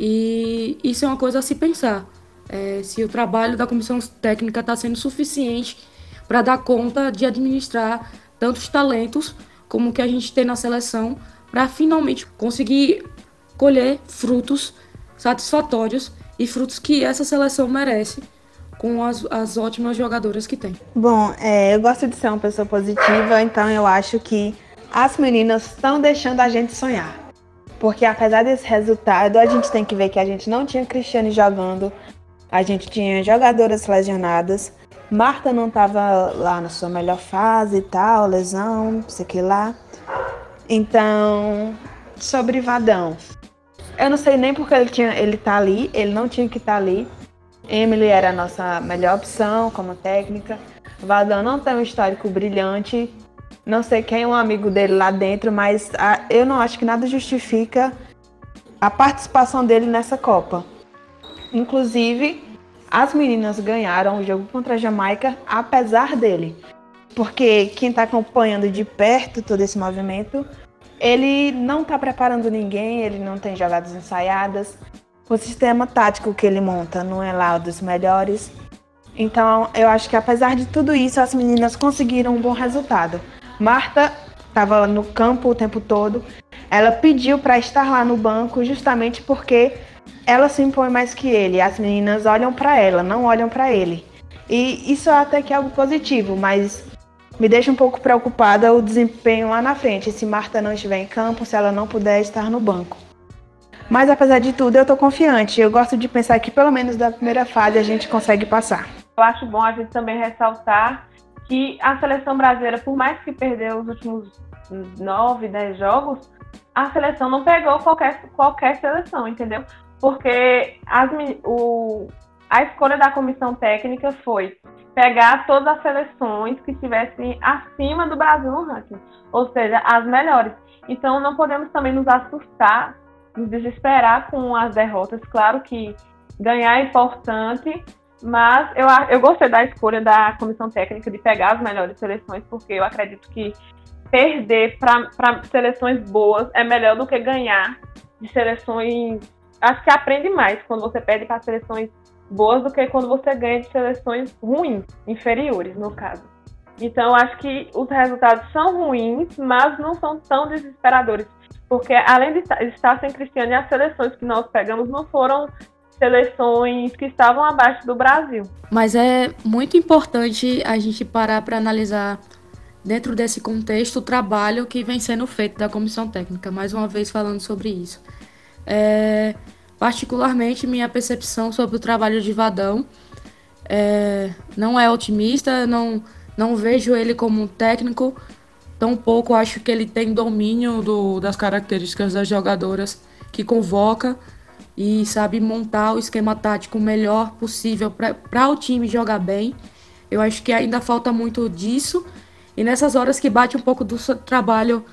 e isso é uma coisa a se pensar. É, se o trabalho da comissão técnica está sendo suficiente para dar conta de administrar tantos talentos como que a gente tem na seleção para finalmente conseguir colher frutos satisfatórios e frutos que essa seleção merece com as, as ótimas jogadoras que tem. Bom, é, eu gosto de ser uma pessoa positiva, então eu acho que as meninas estão deixando a gente sonhar. Porque apesar desse resultado, a gente tem que ver que a gente não tinha Cristiane jogando, a gente tinha jogadoras lesionadas, Marta não estava lá na sua melhor fase e tal, lesão, sei que lá. Então, sobre Vadão. Eu não sei nem porque ele tinha, ele tá ali, ele não tinha que estar tá ali. Emily era a nossa melhor opção como técnica. Vadão não tem um histórico brilhante. Não sei quem é um amigo dele lá dentro, mas a, eu não acho que nada justifica a participação dele nessa Copa. Inclusive, as meninas ganharam o jogo contra a Jamaica apesar dele. porque quem está acompanhando de perto todo esse movimento, ele não está preparando ninguém, ele não tem jogadas ensaiadas. O sistema tático que ele monta não é lá dos melhores. Então, eu acho que apesar de tudo isso, as meninas conseguiram um bom resultado. Marta estava no campo o tempo todo. Ela pediu para estar lá no banco justamente porque ela se impõe mais que ele. As meninas olham para ela, não olham para ele. E isso até que é algo positivo, mas me deixa um pouco preocupada o desempenho lá na frente, se Marta não estiver em campo, se ela não puder estar no banco. Mas apesar de tudo, eu estou confiante. Eu gosto de pensar que pelo menos da primeira fase a gente consegue passar. Eu acho bom a gente também ressaltar que a seleção brasileira, por mais que perdeu os últimos nove, dez jogos, a seleção não pegou qualquer, qualquer seleção, entendeu? Porque as, o, a escolha da comissão técnica foi pegar todas as seleções que estivessem acima do Brasil no ranking, ou seja, as melhores. Então não podemos também nos assustar, desesperar com as derrotas. Claro que ganhar é importante, mas eu, eu gostei da escolha da comissão técnica de pegar as melhores seleções, porque eu acredito que perder para seleções boas é melhor do que ganhar de seleções. Acho que aprende mais quando você perde para seleções boas do que quando você ganha de seleções ruins, inferiores, no caso. Então, acho que os resultados são ruins, mas não são tão desesperadores. Porque, além de estar sem Cristiano, as seleções que nós pegamos não foram seleções que estavam abaixo do Brasil. Mas é muito importante a gente parar para analisar, dentro desse contexto, o trabalho que vem sendo feito da comissão técnica. Mais uma vez falando sobre isso. É, particularmente, minha percepção sobre o trabalho de Vadão é, não é otimista, não, não vejo ele como um técnico, tampouco acho que ele tem domínio do, das características das jogadoras que convoca e sabe montar o esquema tático melhor possível para o time jogar bem. Eu acho que ainda falta muito disso. E nessas horas que bate um pouco do trabalho,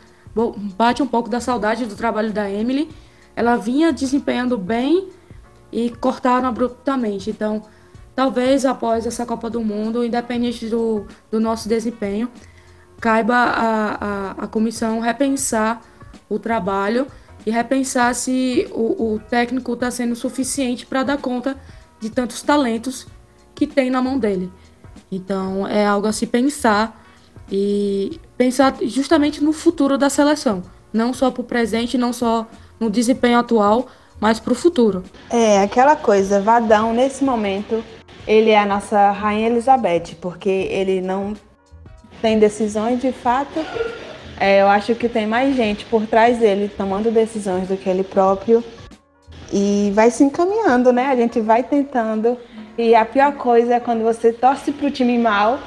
bate um pouco da saudade do trabalho da Emily, ela vinha desempenhando bem e cortaram abruptamente. Então, talvez após essa Copa do Mundo, independente do, do nosso desempenho, caiba a, a, a comissão repensar o trabalho e repensar se o, o técnico está sendo suficiente para dar conta de tantos talentos que tem na mão dele. Então é algo a se pensar e pensar justamente no futuro da seleção, não só para o presente, não só no desempenho atual, mas para o futuro. É aquela coisa, Vadão nesse momento ele é a nossa rainha Elizabeth, porque ele não tem decisões de fato é, eu acho que tem mais gente por trás dele tomando decisões do que ele próprio. E vai se encaminhando, né? A gente vai tentando. E a pior coisa é quando você torce para o time mal,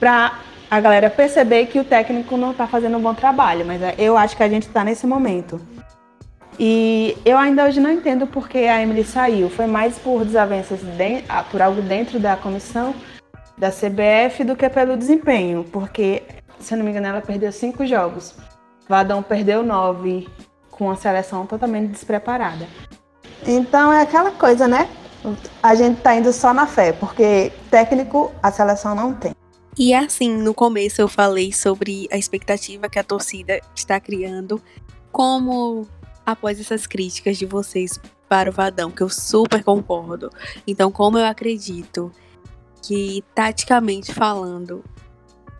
para a galera perceber que o técnico não está fazendo um bom trabalho. Mas é, eu acho que a gente está nesse momento. E eu ainda hoje não entendo porque a Emily saiu. Foi mais por desavenças, de, por algo dentro da comissão da CBF do que pelo desempenho. Porque se eu não me engano, ela perdeu cinco jogos. Vadão perdeu nove, com a seleção totalmente despreparada. Então é aquela coisa, né? A gente tá indo só na fé, porque técnico a seleção não tem. E assim, no começo eu falei sobre a expectativa que a torcida está criando, como após essas críticas de vocês para o Vadão, que eu super concordo. Então, como eu acredito que taticamente falando,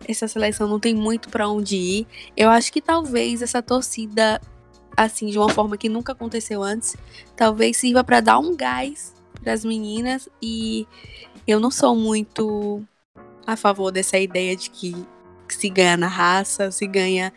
essa seleção não tem muito para onde ir. Eu acho que talvez essa torcida, assim, de uma forma que nunca aconteceu antes, talvez sirva para dar um gás para as meninas. E eu não sou muito a favor dessa ideia de que se ganha na raça, se ganha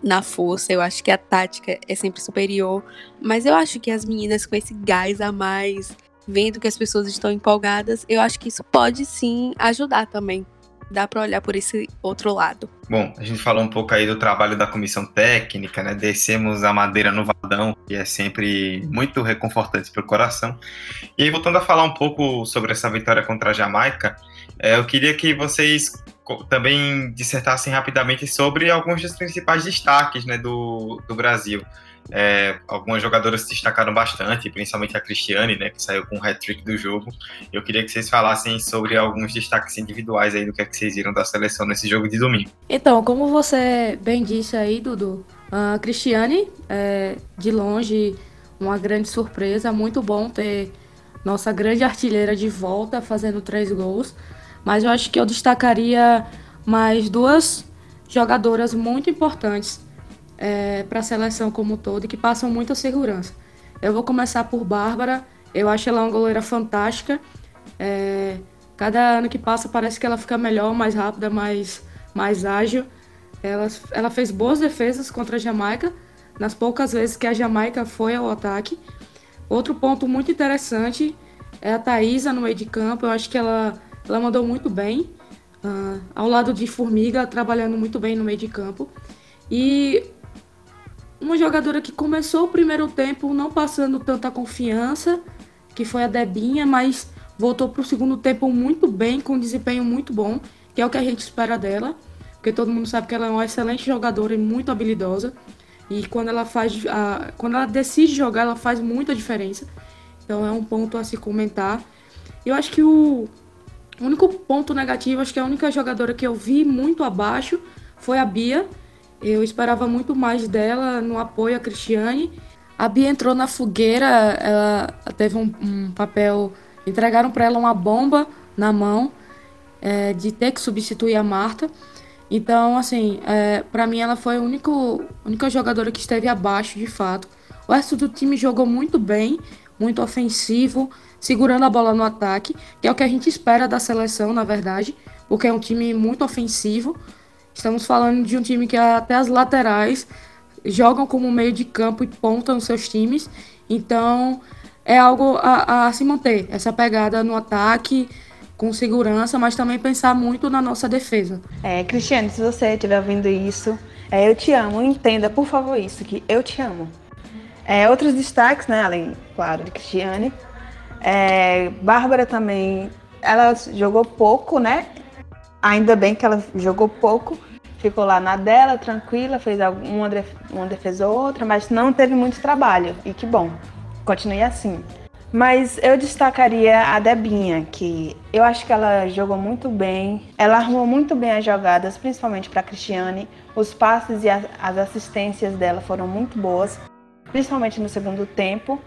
na força. Eu acho que a tática é sempre superior. Mas eu acho que as meninas com esse gás a mais, vendo que as pessoas estão empolgadas, eu acho que isso pode sim ajudar também dá para olhar por esse outro lado. Bom, a gente falou um pouco aí do trabalho da comissão técnica, né? Descemos a madeira no vadão, que é sempre muito reconfortante para o coração. E aí, voltando a falar um pouco sobre essa vitória contra a Jamaica, é, eu queria que vocês também dissertassem rapidamente sobre alguns dos principais destaques né, do, do Brasil. É, algumas jogadoras se destacaram bastante, principalmente a Cristiane, né, que saiu com o hat-trick do jogo. Eu queria que vocês falassem sobre alguns destaques individuais aí do que, é que vocês viram da seleção nesse jogo de domingo. Então, como você bem disse aí, Dudu, a Cristiane, é, de longe, uma grande surpresa, muito bom ter nossa grande artilheira de volta fazendo três gols. Mas eu acho que eu destacaria mais duas jogadoras muito importantes é, para a seleção como um todo e que passam muita segurança. Eu vou começar por Bárbara. Eu acho ela uma goleira fantástica. É, cada ano que passa parece que ela fica melhor, mais rápida, mais, mais ágil. Ela, ela fez boas defesas contra a Jamaica, nas poucas vezes que a Jamaica foi ao ataque. Outro ponto muito interessante é a Thaisa no meio de campo. Eu acho que ela, ela mandou muito bem. Uh, ao lado de Formiga, trabalhando muito bem no meio de campo. E uma jogadora que começou o primeiro tempo não passando tanta confiança, que foi a Debinha, mas voltou para o segundo tempo muito bem, com um desempenho muito bom, que é o que a gente espera dela, porque todo mundo sabe que ela é uma excelente jogadora e muito habilidosa. E quando ela faz, a, quando ela decide jogar, ela faz muita diferença. Então é um ponto a se comentar. Eu acho que o único ponto negativo, acho que a única jogadora que eu vi muito abaixo foi a Bia, eu esperava muito mais dela no apoio a Cristiane. A Bia entrou na fogueira, ela teve um, um papel. Entregaram para ela uma bomba na mão é, de ter que substituir a Marta. Então, assim, é, para mim ela foi a única, única jogadora que esteve abaixo de fato. O resto do time jogou muito bem, muito ofensivo, segurando a bola no ataque, que é o que a gente espera da seleção, na verdade, porque é um time muito ofensivo. Estamos falando de um time que até as laterais jogam como meio de campo e ponta nos seus times. Então é algo a, a se manter, essa pegada no ataque com segurança, mas também pensar muito na nossa defesa. É, Cristiane, se você estiver ouvindo isso, é, eu te amo, entenda por favor isso, que eu te amo. É, outros destaques, né, além, claro, de Cristiane. É, Bárbara também, ela jogou pouco, né? Ainda bem que ela jogou pouco, ficou lá na dela, tranquila, fez uma, uma defesa ou outra, mas não teve muito trabalho. E que bom, continue assim. Mas eu destacaria a Debinha, que eu acho que ela jogou muito bem. Ela arrumou muito bem as jogadas, principalmente para a Cristiane. Os passes e as assistências dela foram muito boas, principalmente no segundo tempo.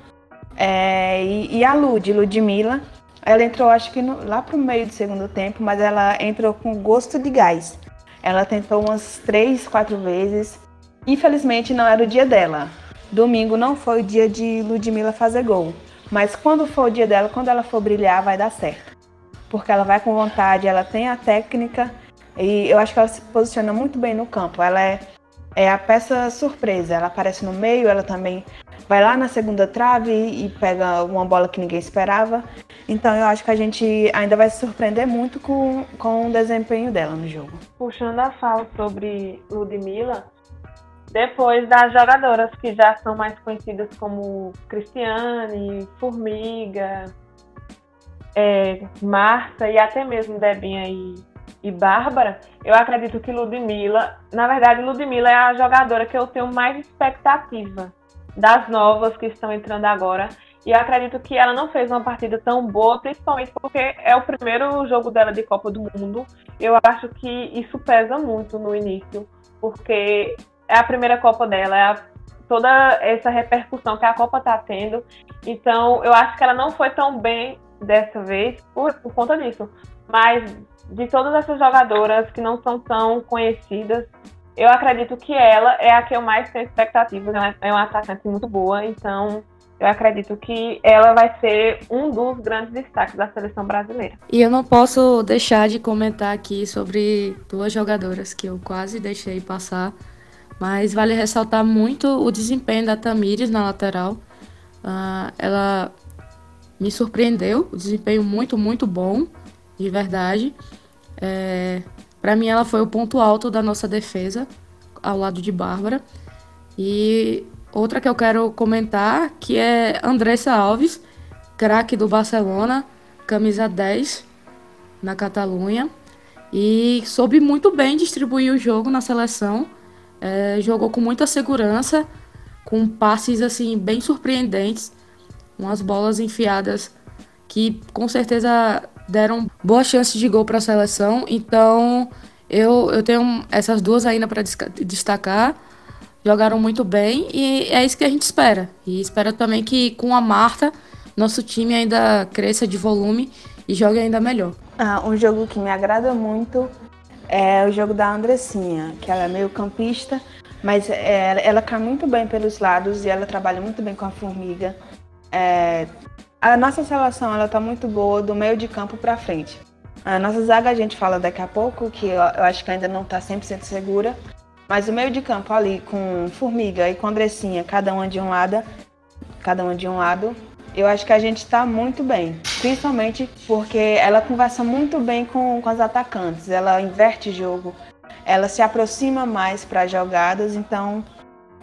É, e, e, a Lud, Ludmilla, ela entrou, acho que no, lá pro meio do segundo tempo, mas ela entrou com gosto de gás. Ela tentou umas três, quatro vezes. Infelizmente não era o dia dela. Domingo não foi o dia de Ludmilla fazer gol. Mas quando for o dia dela, quando ela for brilhar, vai dar certo. Porque ela vai com vontade, ela tem a técnica e eu acho que ela se posiciona muito bem no campo. Ela é, é a peça surpresa. Ela aparece no meio, ela também vai lá na segunda trave e pega uma bola que ninguém esperava. Então eu acho que a gente ainda vai se surpreender muito com, com o desempenho dela no jogo. Puxando a fala sobre Ludmilla, depois das jogadoras que já são mais conhecidas como Cristiane, Formiga, é, Marta e até mesmo Debinha e, e Bárbara, eu acredito que Ludmilla, na verdade, Ludmilla é a jogadora que eu tenho mais expectativa das novas que estão entrando agora. E acredito que ela não fez uma partida tão boa, principalmente porque é o primeiro jogo dela de Copa do Mundo. Eu acho que isso pesa muito no início, porque é a primeira Copa dela, é a, toda essa repercussão que a Copa está tendo. Então, eu acho que ela não foi tão bem dessa vez por, por conta disso. Mas de todas essas jogadoras que não são tão conhecidas, eu acredito que ela é a que eu mais tenho expectativas. Ela é uma atacante muito boa, então eu acredito que ela vai ser um dos grandes destaques da seleção brasileira. E eu não posso deixar de comentar aqui sobre duas jogadoras que eu quase deixei passar, mas vale ressaltar muito o desempenho da Tamires na lateral. Uh, ela me surpreendeu, o desempenho muito, muito bom, de verdade. É, para mim, ela foi o ponto alto da nossa defesa, ao lado de Bárbara. E outra que eu quero comentar, que é Andressa Alves, craque do Barcelona, camisa 10 na Catalunha. E soube muito bem distribuir o jogo na seleção. É, jogou com muita segurança. com passes assim bem surpreendentes, umas bolas enfiadas que com certeza deram boas chances de gol para a seleção. Então, eu, eu tenho essas duas ainda para destacar. Jogaram muito bem e é isso que a gente espera. E espera também que com a Marta, nosso time ainda cresça de volume e jogue ainda melhor. Ah, um jogo que me agrada muito é o jogo da Andressinha, que ela é meio campista, mas é, ela cai muito bem pelos lados e ela trabalha muito bem com a formiga. É, a nossa seleção ela tá muito boa do meio de campo para frente. A nossa zaga a gente fala daqui a pouco, que eu, eu acho que ainda não está 100% segura, mas o meio de campo ali com Formiga e com Andressinha, cada uma de um lado, cada uma de um lado, eu acho que a gente está muito bem. Principalmente porque ela conversa muito bem com, com as atacantes, ela inverte jogo, ela se aproxima mais para jogadas, então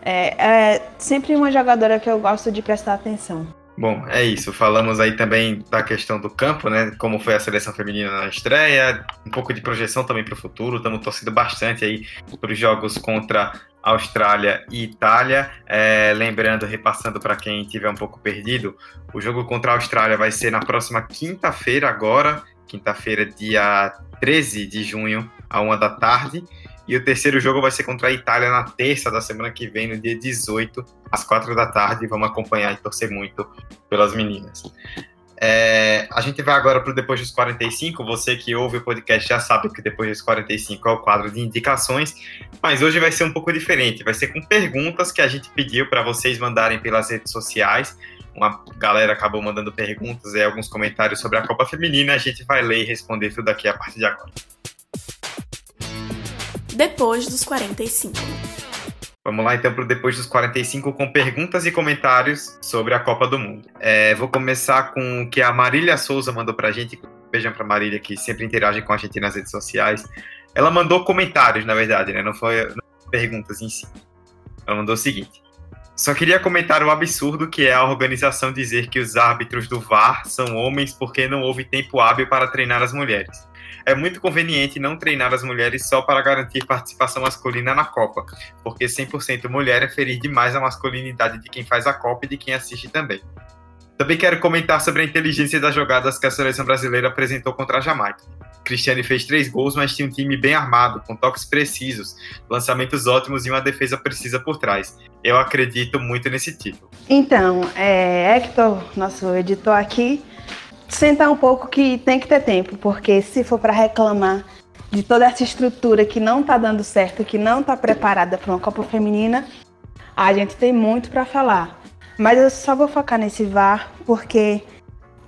é, é sempre uma jogadora que eu gosto de prestar atenção. Bom, é isso. Falamos aí também da questão do campo, né? Como foi a seleção feminina na estreia, um pouco de projeção também para o futuro. Estamos torcendo bastante aí para os jogos contra Austrália e Itália. É, lembrando, repassando para quem tiver um pouco perdido, o jogo contra a Austrália vai ser na próxima quinta-feira, agora, quinta-feira, dia 13 de junho, a uma da tarde. E o terceiro jogo vai ser contra a Itália na terça da semana que vem, no dia 18, às 4 da tarde. Vamos acompanhar e torcer muito pelas meninas. É, a gente vai agora para o Depois dos 45. Você que ouve o podcast já sabe que Depois dos 45 é o quadro de indicações, mas hoje vai ser um pouco diferente. Vai ser com perguntas que a gente pediu para vocês mandarem pelas redes sociais. Uma galera acabou mandando perguntas e alguns comentários sobre a Copa Feminina. A gente vai ler e responder tudo aqui a partir de agora depois dos 45. Vamos lá então para depois dos 45 com perguntas e comentários sobre a Copa do Mundo. É, vou começar com o que a Marília Souza mandou para a gente. Beijão para Marília que sempre interage com a gente nas redes sociais. Ela mandou comentários, na verdade, né? Não foi perguntas em si. Ela mandou o seguinte: só queria comentar o absurdo que é a organização dizer que os árbitros do VAR são homens porque não houve tempo hábil para treinar as mulheres é muito conveniente não treinar as mulheres só para garantir participação masculina na Copa, porque 100% mulher é ferir demais a masculinidade de quem faz a Copa e de quem assiste também. Também quero comentar sobre a inteligência das jogadas que a seleção brasileira apresentou contra a Jamaica. Cristiane fez três gols, mas tinha um time bem armado, com toques precisos, lançamentos ótimos e uma defesa precisa por trás. Eu acredito muito nesse título. Então, é, Hector, nosso editor aqui, sentar um pouco que tem que ter tempo, porque se for para reclamar de toda essa estrutura que não está dando certo, que não está preparada para uma Copa Feminina, a gente tem muito para falar. Mas eu só vou focar nesse VAR porque,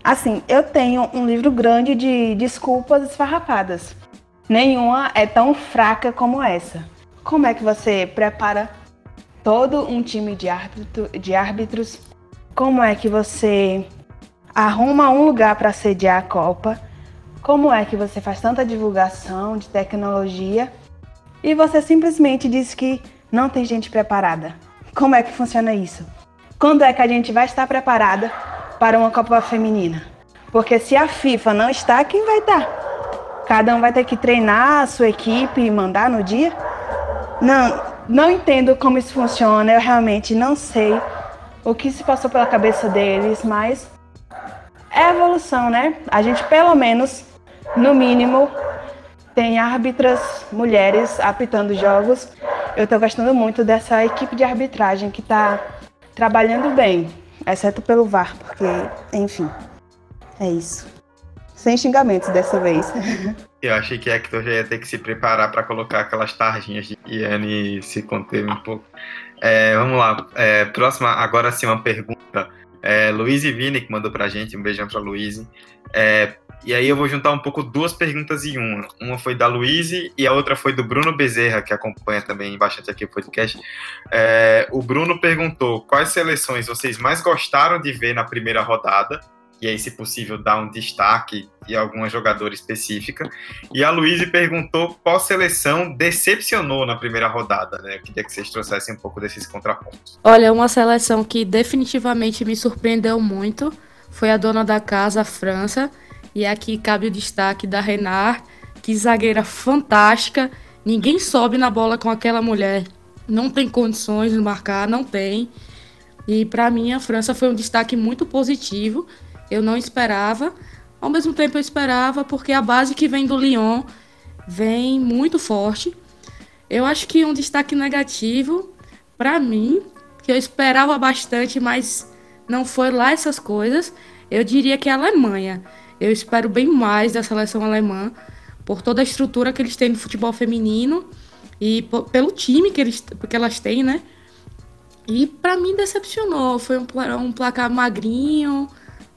assim, eu tenho um livro grande de desculpas esfarrapadas. Nenhuma é tão fraca como essa. Como é que você prepara todo um time de, árbitro, de árbitros? Como é que você arruma um lugar para sediar a Copa. Como é que você faz tanta divulgação de tecnologia e você simplesmente diz que não tem gente preparada? Como é que funciona isso? Quando é que a gente vai estar preparada para uma Copa Feminina? Porque se a FIFA não está, quem vai estar? Cada um vai ter que treinar a sua equipe e mandar no dia? Não, não entendo como isso funciona, eu realmente não sei o que se passou pela cabeça deles, mas é evolução, né? A gente pelo menos, no mínimo, tem árbitras mulheres apitando jogos. Eu estou gostando muito dessa equipe de arbitragem que está trabalhando bem, exceto pelo VAR, porque, enfim, é isso. Sem xingamentos dessa vez. Eu achei que Hector já ia ter que se preparar para colocar aquelas tarjinhas de Iane se conter um pouco. É, vamos lá. É, próxima, agora sim, uma pergunta é, Luiz e Vini, que mandou pra gente, um beijão pra Luiz. É, e aí eu vou juntar um pouco duas perguntas em uma. Uma foi da Luiz e a outra foi do Bruno Bezerra, que acompanha também bastante aqui o podcast. É, o Bruno perguntou quais seleções vocês mais gostaram de ver na primeira rodada e aí, se possível, dar um destaque de alguma jogadora específica. E a Luísa perguntou qual seleção decepcionou na primeira rodada, né? Eu queria que vocês trouxessem um pouco desses contrapontos. Olha, uma seleção que definitivamente me surpreendeu muito foi a dona da casa, a França. E aqui cabe o destaque da Renard, que zagueira fantástica. Ninguém sobe na bola com aquela mulher. não tem condições de marcar, não tem. E para mim a França foi um destaque muito positivo. Eu não esperava. Ao mesmo tempo eu esperava porque a base que vem do Lyon vem muito forte. Eu acho que um destaque negativo para mim, que eu esperava bastante, mas não foi lá essas coisas, eu diria que é a Alemanha. Eu espero bem mais da seleção alemã por toda a estrutura que eles têm no futebol feminino e pelo time que, eles, que elas têm, né? E para mim decepcionou. Foi um, um placar magrinho,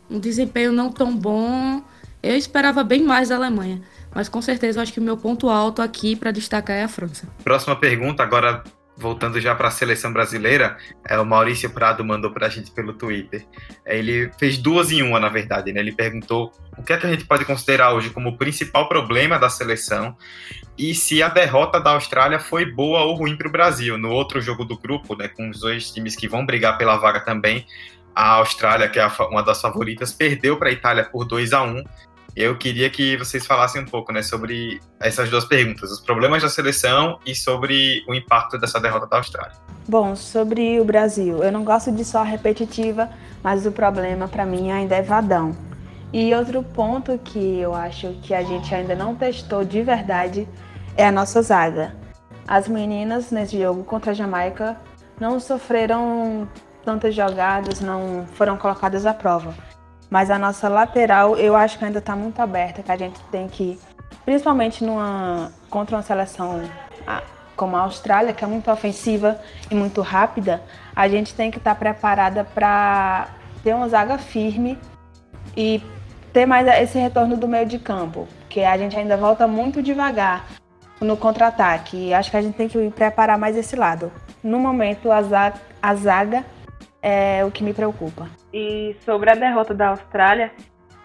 um desempenho não tão bom. Eu esperava bem mais da Alemanha. Mas com certeza eu acho que o meu ponto alto aqui para destacar é a França. Próxima pergunta, agora voltando já para a seleção brasileira, é, o Maurício Prado mandou para a gente pelo Twitter. É, ele fez duas em uma, na verdade. Né? Ele perguntou o que é que a gente pode considerar hoje como o principal problema da seleção e se a derrota da Austrália foi boa ou ruim para o Brasil. No outro jogo do grupo, né, com os dois times que vão brigar pela vaga também, a Austrália, que é uma das favoritas, perdeu para a Itália por 2 a 1 eu queria que vocês falassem um pouco né, sobre essas duas perguntas, os problemas da seleção e sobre o impacto dessa derrota da Austrália. Bom, sobre o Brasil, eu não gosto de só repetitiva, mas o problema para mim ainda é Vadão. E outro ponto que eu acho que a gente ainda não testou de verdade é a nossa zaga. As meninas nesse jogo contra a Jamaica não sofreram tantas jogadas, não foram colocadas à prova. Mas a nossa lateral eu acho que ainda está muito aberta, que a gente tem que, principalmente numa, contra uma seleção como a Austrália, que é muito ofensiva e muito rápida, a gente tem que estar tá preparada para ter uma zaga firme e ter mais esse retorno do meio de campo, que a gente ainda volta muito devagar no contra-ataque. Acho que a gente tem que preparar mais esse lado. No momento, a zaga, a zaga é o que me preocupa. E sobre a derrota da Austrália,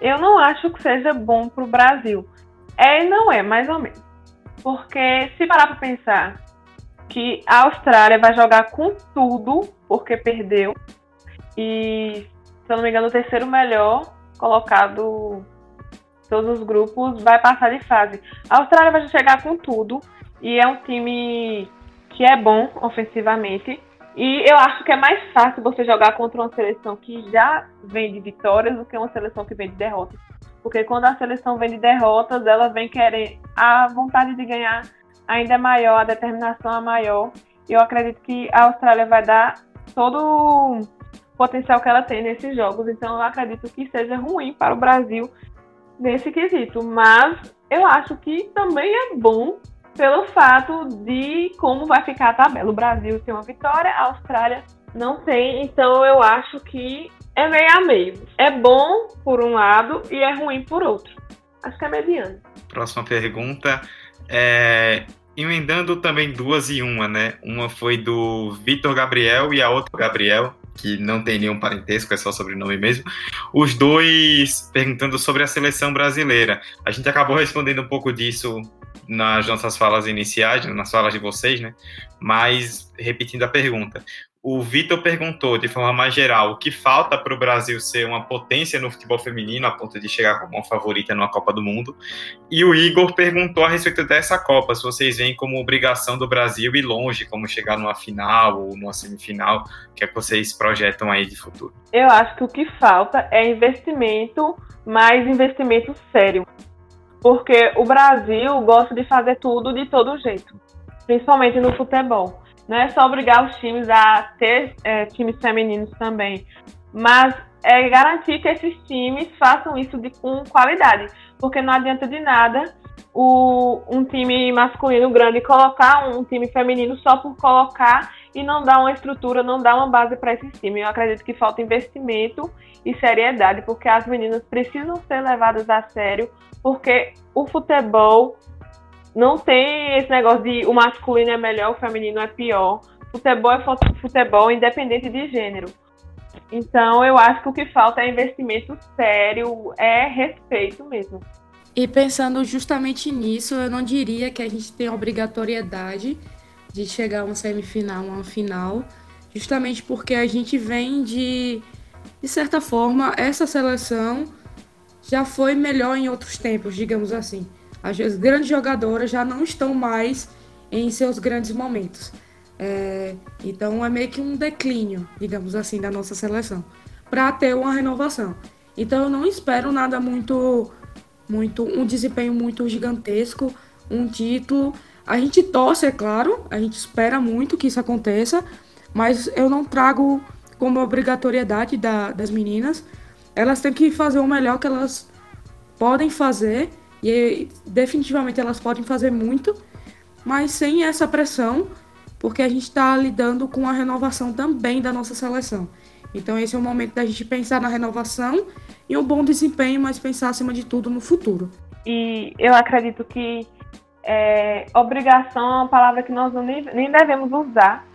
eu não acho que seja bom para o Brasil. É e não é, mais ou menos. Porque se parar para pensar que a Austrália vai jogar com tudo, porque perdeu, e se eu não me engano, o terceiro melhor colocado todos os grupos vai passar de fase. A Austrália vai chegar com tudo e é um time que é bom ofensivamente e eu acho que é mais fácil você jogar contra uma seleção que já vem de vitórias do que uma seleção que vem de derrotas. Porque quando a seleção vem de derrotas, ela vem querer a vontade de ganhar ainda é maior, a determinação é maior. E eu acredito que a Austrália vai dar todo o potencial que ela tem nesses jogos. Então eu acredito que seja ruim para o Brasil nesse quesito. Mas eu acho que também é bom pelo fato de como vai ficar a tabela. O Brasil tem uma vitória, a Austrália não tem, então eu acho que é meio a meio. É bom por um lado e é ruim por outro. Acho que é mediano. Próxima pergunta. É, emendando também duas e uma, né? Uma foi do Vitor Gabriel e a outra Gabriel, que não tem nenhum parentesco, é só sobrenome mesmo. Os dois perguntando sobre a seleção brasileira. A gente acabou respondendo um pouco disso nas nossas falas iniciais, nas falas de vocês, né? Mas, repetindo a pergunta, o Vitor perguntou, de forma mais geral, o que falta para o Brasil ser uma potência no futebol feminino, a ponto de chegar como uma favorita numa Copa do Mundo. E o Igor perguntou a respeito dessa Copa, se vocês veem como obrigação do Brasil ir longe, como chegar numa final ou numa semifinal, o que é que vocês projetam aí de futuro? Eu acho que o que falta é investimento, mais investimento sério porque o Brasil gosta de fazer tudo de todo jeito, principalmente no futebol. Não é só obrigar os times a ter é, times femininos também, mas é garantir que esses times façam isso de, com qualidade, porque não adianta de nada o, um time masculino grande colocar um time feminino só por colocar e não dar uma estrutura, não dar uma base para esse time. Eu acredito que falta investimento e seriedade, porque as meninas precisam ser levadas a sério porque o futebol não tem esse negócio de o masculino é melhor, o feminino é pior. Futebol é futebol independente de gênero. Então eu acho que o que falta é investimento sério, é respeito mesmo. E pensando justamente nisso, eu não diria que a gente tem obrigatoriedade de chegar a uma semifinal, uma final, justamente porque a gente vem de, de certa forma, essa seleção já foi melhor em outros tempos, digamos assim. As grandes jogadoras já não estão mais em seus grandes momentos. É, então é meio que um declínio, digamos assim, da nossa seleção, para ter uma renovação. Então eu não espero nada muito, muito, um desempenho muito gigantesco, um título. A gente torce, é claro, a gente espera muito que isso aconteça, mas eu não trago como obrigatoriedade da, das meninas. Elas têm que fazer o melhor que elas podem fazer e definitivamente elas podem fazer muito, mas sem essa pressão porque a gente está lidando com a renovação também da nossa seleção. Então esse é o momento da gente pensar na renovação e um bom desempenho, mas pensar acima de tudo no futuro. E eu acredito que é, obrigação é uma palavra que nós nem, nem devemos usar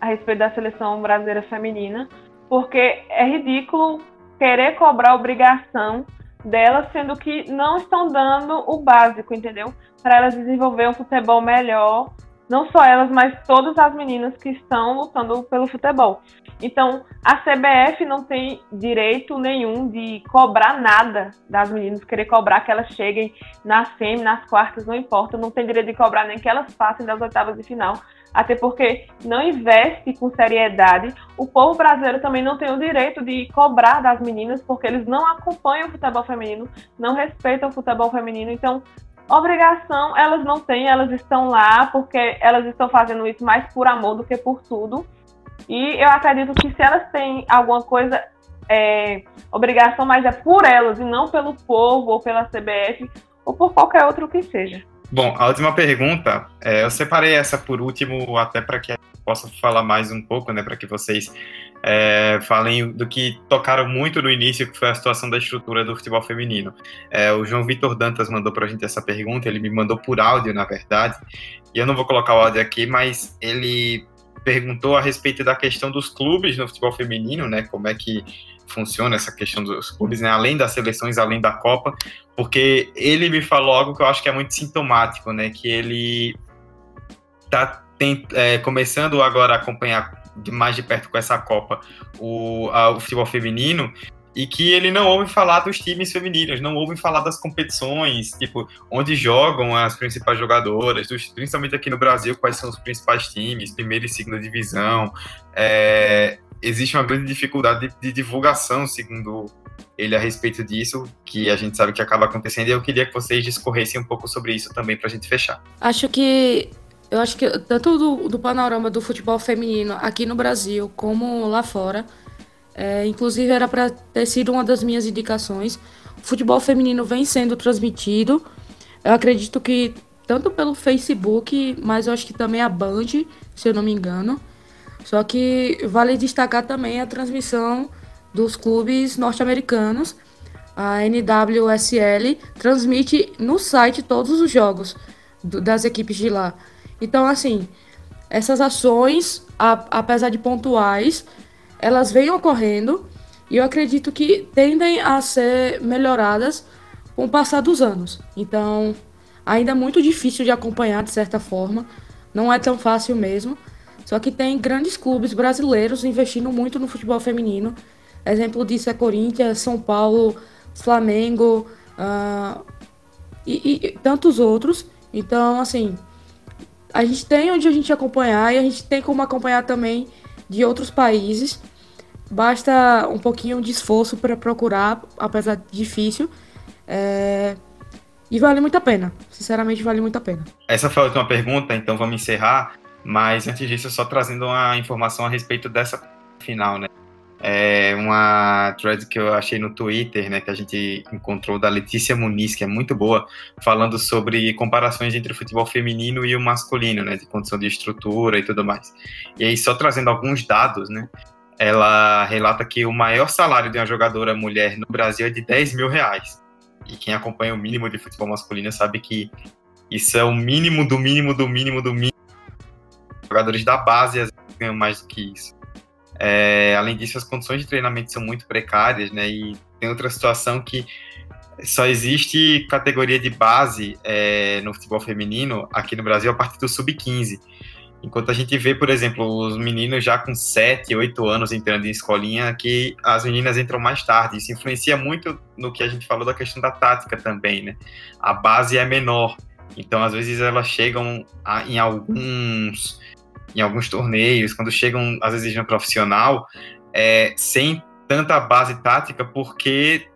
a respeito da seleção brasileira feminina, porque é ridículo querer cobrar obrigação delas, sendo que não estão dando o básico, entendeu? Para elas desenvolver um futebol melhor, não só elas, mas todas as meninas que estão lutando pelo futebol. Então, a CBF não tem direito nenhum de cobrar nada das meninas, querer cobrar que elas cheguem na semi, nas quartas, não importa, não tem direito de cobrar nem que elas passem das oitavas de final, até porque não investe com seriedade. O povo brasileiro também não tem o direito de cobrar das meninas, porque eles não acompanham o futebol feminino, não respeitam o futebol feminino. Então, Obrigação elas não têm, elas estão lá porque elas estão fazendo isso mais por amor do que por tudo. E eu acredito que se elas têm alguma coisa, é, obrigação, mas é por elas e não pelo povo ou pela CBF ou por qualquer outro que seja. Bom, a última pergunta, é, eu separei essa por último até para que eu possa falar mais um pouco, né, para que vocês é, falem do que tocaram muito no início, que foi a situação da estrutura do futebol feminino. É, o João Vitor Dantas mandou para a gente essa pergunta, ele me mandou por áudio, na verdade, e eu não vou colocar o áudio aqui, mas ele perguntou a respeito da questão dos clubes no futebol feminino, né, como é que funciona essa questão dos clubes, né, além das seleções, além da Copa, porque ele me falou algo que eu acho que é muito sintomático, né? Que ele tá é, começando agora a acompanhar mais de perto com essa Copa o, a, o futebol feminino e que ele não ouve falar dos times femininos, não ouve falar das competições, tipo, onde jogam as principais jogadoras, principalmente aqui no Brasil, quais são os principais times, primeira e segunda divisão. É, existe uma grande dificuldade de, de divulgação, segundo ele a respeito disso, que a gente sabe que acaba acontecendo, e eu queria que vocês discorressem um pouco sobre isso também para a gente fechar. Acho que eu acho que tanto do, do, panorama do futebol feminino aqui no Brasil como lá fora, é, inclusive era para ter sido uma das minhas indicações. O futebol feminino vem sendo transmitido. Eu acredito que tanto pelo Facebook, mas eu acho que também a Band, se eu não me engano. Só que vale destacar também a transmissão dos clubes norte-americanos. A NWSL transmite no site todos os jogos do, das equipes de lá. Então, assim, essas ações, a, apesar de pontuais, elas vêm ocorrendo e eu acredito que tendem a ser melhoradas com o passar dos anos. Então, ainda é muito difícil de acompanhar de certa forma, não é tão fácil mesmo. Só que tem grandes clubes brasileiros investindo muito no futebol feminino Exemplo disso é Corinthians, São Paulo, Flamengo uh, e, e, tantos outros. Então, assim, a gente tem onde a gente acompanhar e a gente tem como acompanhar também de outros países. Basta um pouquinho de esforço para procurar, apesar de difícil. É... E vale muito a pena. Sinceramente, vale muito a pena. Essa foi a última pergunta, então vamos encerrar. Mas antes disso, só trazendo uma informação a respeito dessa final, né? é uma thread que eu achei no Twitter, né, que a gente encontrou da Letícia Muniz, que é muito boa, falando sobre comparações entre o futebol feminino e o masculino, né, de condição de estrutura e tudo mais. E aí, só trazendo alguns dados, né, ela relata que o maior salário de uma jogadora mulher no Brasil é de 10 mil reais. E quem acompanha o mínimo de futebol masculino sabe que isso é o mínimo do mínimo do mínimo do mínimo. Jogadores da base ganham mais do que isso. É, além disso, as condições de treinamento são muito precárias, né? E tem outra situação que só existe categoria de base é, no futebol feminino aqui no Brasil a partir do sub-15. Enquanto a gente vê, por exemplo, os meninos já com 7, 8 anos entrando em escolinha, que as meninas entram mais tarde. Isso influencia muito no que a gente falou da questão da tática também, né? A base é menor. Então, às vezes, elas chegam a, em alguns em alguns torneios, quando chegam, às vezes, no profissional, é, sem tanta base tática, porque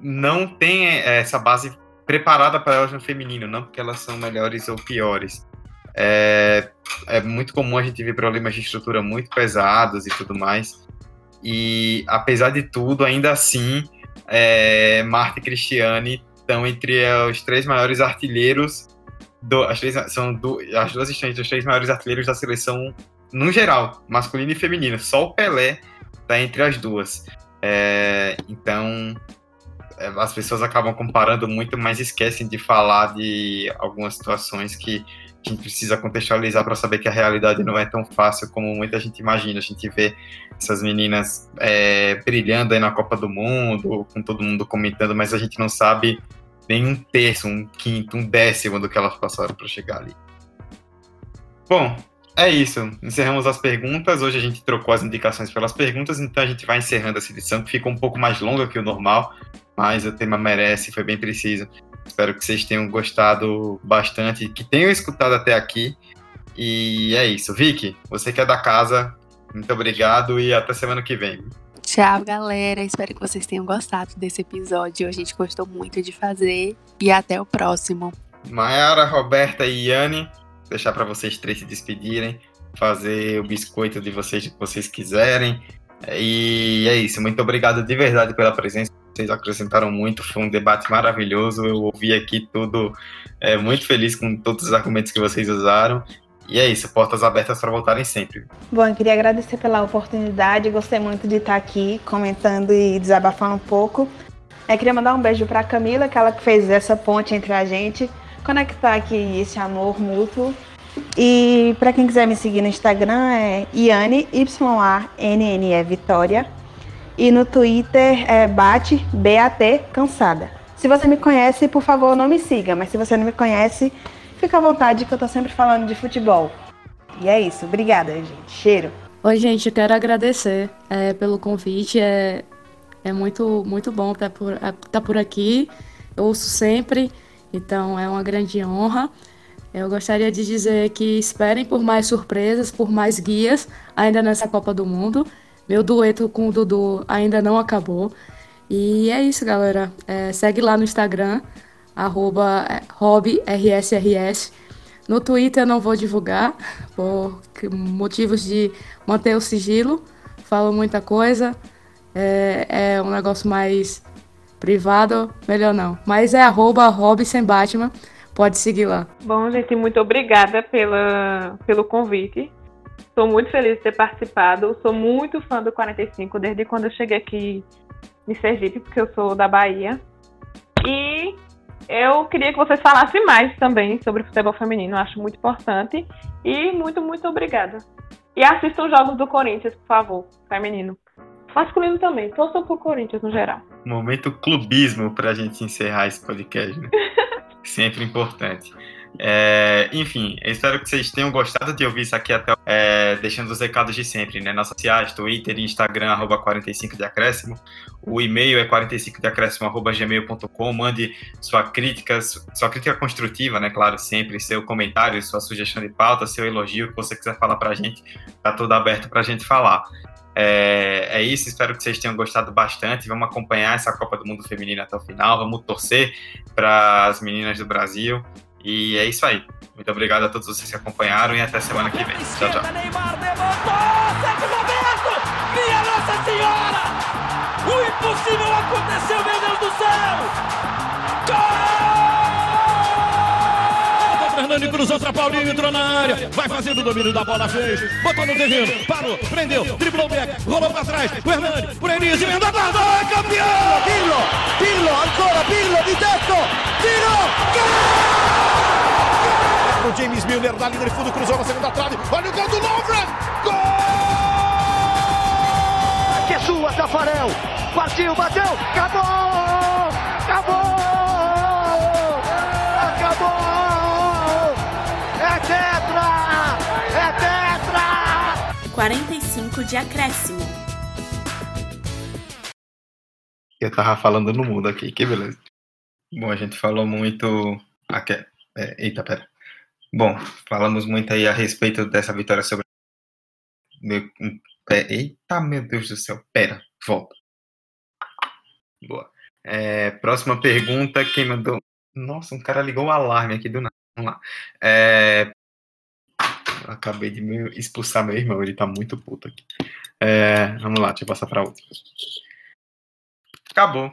não tem é, essa base preparada para elas no feminino, não porque elas são melhores ou piores. É, é muito comum a gente ver problemas de estrutura muito pesados e tudo mais. E apesar de tudo, ainda assim, é, Marta e Cristiane estão entre os três maiores artilheiros. Do, as, três, são do, as duas estão entre os três maiores artilheiros da seleção no geral, masculino e feminino. Só o Pelé está entre as duas. É, então, é, as pessoas acabam comparando muito, mas esquecem de falar de algumas situações que a gente precisa contextualizar para saber que a realidade não é tão fácil como muita gente imagina. A gente vê essas meninas é, brilhando aí na Copa do Mundo, com todo mundo comentando, mas a gente não sabe nem um terço, um quinto, um décimo do que elas passaram para chegar ali. Bom, é isso. Encerramos as perguntas. Hoje a gente trocou as indicações pelas perguntas, então a gente vai encerrando essa edição, que ficou um pouco mais longa que o normal, mas o tema merece, foi bem preciso. Espero que vocês tenham gostado bastante, que tenham escutado até aqui. E é isso. Vicky, você que é da casa, muito obrigado e até semana que vem. Tchau, galera. Espero que vocês tenham gostado desse episódio. A gente gostou muito de fazer. E até o próximo. Mayara, Roberta e Yane, deixar para vocês três se despedirem, fazer o biscoito de vocês que vocês quiserem. E é isso. Muito obrigado de verdade pela presença. Vocês acrescentaram muito, foi um debate maravilhoso. Eu ouvi aqui tudo, é, muito feliz com todos os argumentos que vocês usaram. E é isso, portas abertas para voltarem sempre. Bom, eu queria agradecer pela oportunidade, gostei muito de estar aqui comentando e desabafando um pouco. Eu queria mandar um beijo para a Camila, que ela que fez essa ponte entre a gente, conectar aqui esse amor mútuo. E para quem quiser me seguir no Instagram é Iane, Y-A-N-N-E Vitória. E no Twitter é bate, B-A-T, cansada. Se você me conhece, por favor, não me siga. Mas se você não me conhece, fica à vontade que eu tô sempre falando de futebol. E é isso. Obrigada, gente. Cheiro. Oi, gente. Eu quero agradecer é, pelo convite. É, é muito, muito bom estar por, estar tá por aqui. Eu ouço sempre. Então é uma grande honra. Eu gostaria de dizer que esperem por mais surpresas, por mais guias ainda nessa Copa do Mundo. Meu dueto com o Dudu ainda não acabou. E é isso, galera. É, segue lá no Instagram, arroba hobbyrsrs. No Twitter eu não vou divulgar, por motivos de manter o sigilo. Falo muita coisa. É, é um negócio mais privado, melhor não. Mas é arroba hobby sem Batman. Pode seguir lá. Bom, gente, muito obrigada pela, pelo convite. Estou muito feliz de ter participado. Sou muito fã do 45 desde quando eu cheguei aqui em Sergipe, porque eu sou da Bahia. E eu queria que vocês falassem mais também sobre futebol feminino. Acho muito importante. E muito, muito obrigada. E assistam jogos do Corinthians, por favor, feminino. Masculino também. Torçam pro Corinthians no geral. Momento clubismo pra gente encerrar esse podcast, né? Sempre importante. É, enfim, espero que vocês tenham gostado de ouvir isso aqui até é, deixando os recados de sempre, né? Nossas sociais, Twitter e Instagram, arroba 45 de acréscimo. O e-mail é 45 de acréscimo, gmail.com. Mande sua crítica, sua crítica construtiva, né? Claro, sempre, seu comentário, sua sugestão de pauta, seu elogio, que você quiser falar pra gente, tá tudo aberto pra gente falar. É, é, isso, espero que vocês tenham gostado bastante. Vamos acompanhar essa Copa do Mundo Feminino até o final. Vamos torcer para as meninas do Brasil. E é isso aí. Muito obrigado a todos vocês que acompanharam e até semana que vem. Tchau, tchau. Minha Nossa Senhora! O impossível aconteceu, meu Deus do céu! Fernando cruzou para Paulinho, entrou na área, vai fazendo o domínio da bola, fez, botou no terreno, parou, prendeu, driblou o back, rolou para trás, o Hernani, por Enis, emenda a guarda, é campeão! Pirlo, Pirlo, ancora, Pirlo, di tetto, tiro, gol! O James Milner na linha de fundo, cruzou na segunda trave, olha o gol do Lovren, gol! Que é sua, Tafarel, partiu, bateu! Acabou! Acabou! 45 de acréscimo. Eu tava falando no mundo aqui, que beleza. Bom, a gente falou muito. Aqui, é, eita, pera. Bom, falamos muito aí a respeito dessa vitória sobre Meu, um, eita, meu Deus do céu. Pera, volta. Boa. É, próxima pergunta, quem mandou. Nossa, um cara ligou o alarme aqui do nada. Vamos lá. É, acabei de me expulsar meu irmão, ele tá muito puto aqui. É, vamos lá, deixa eu passar pra outra. Acabou.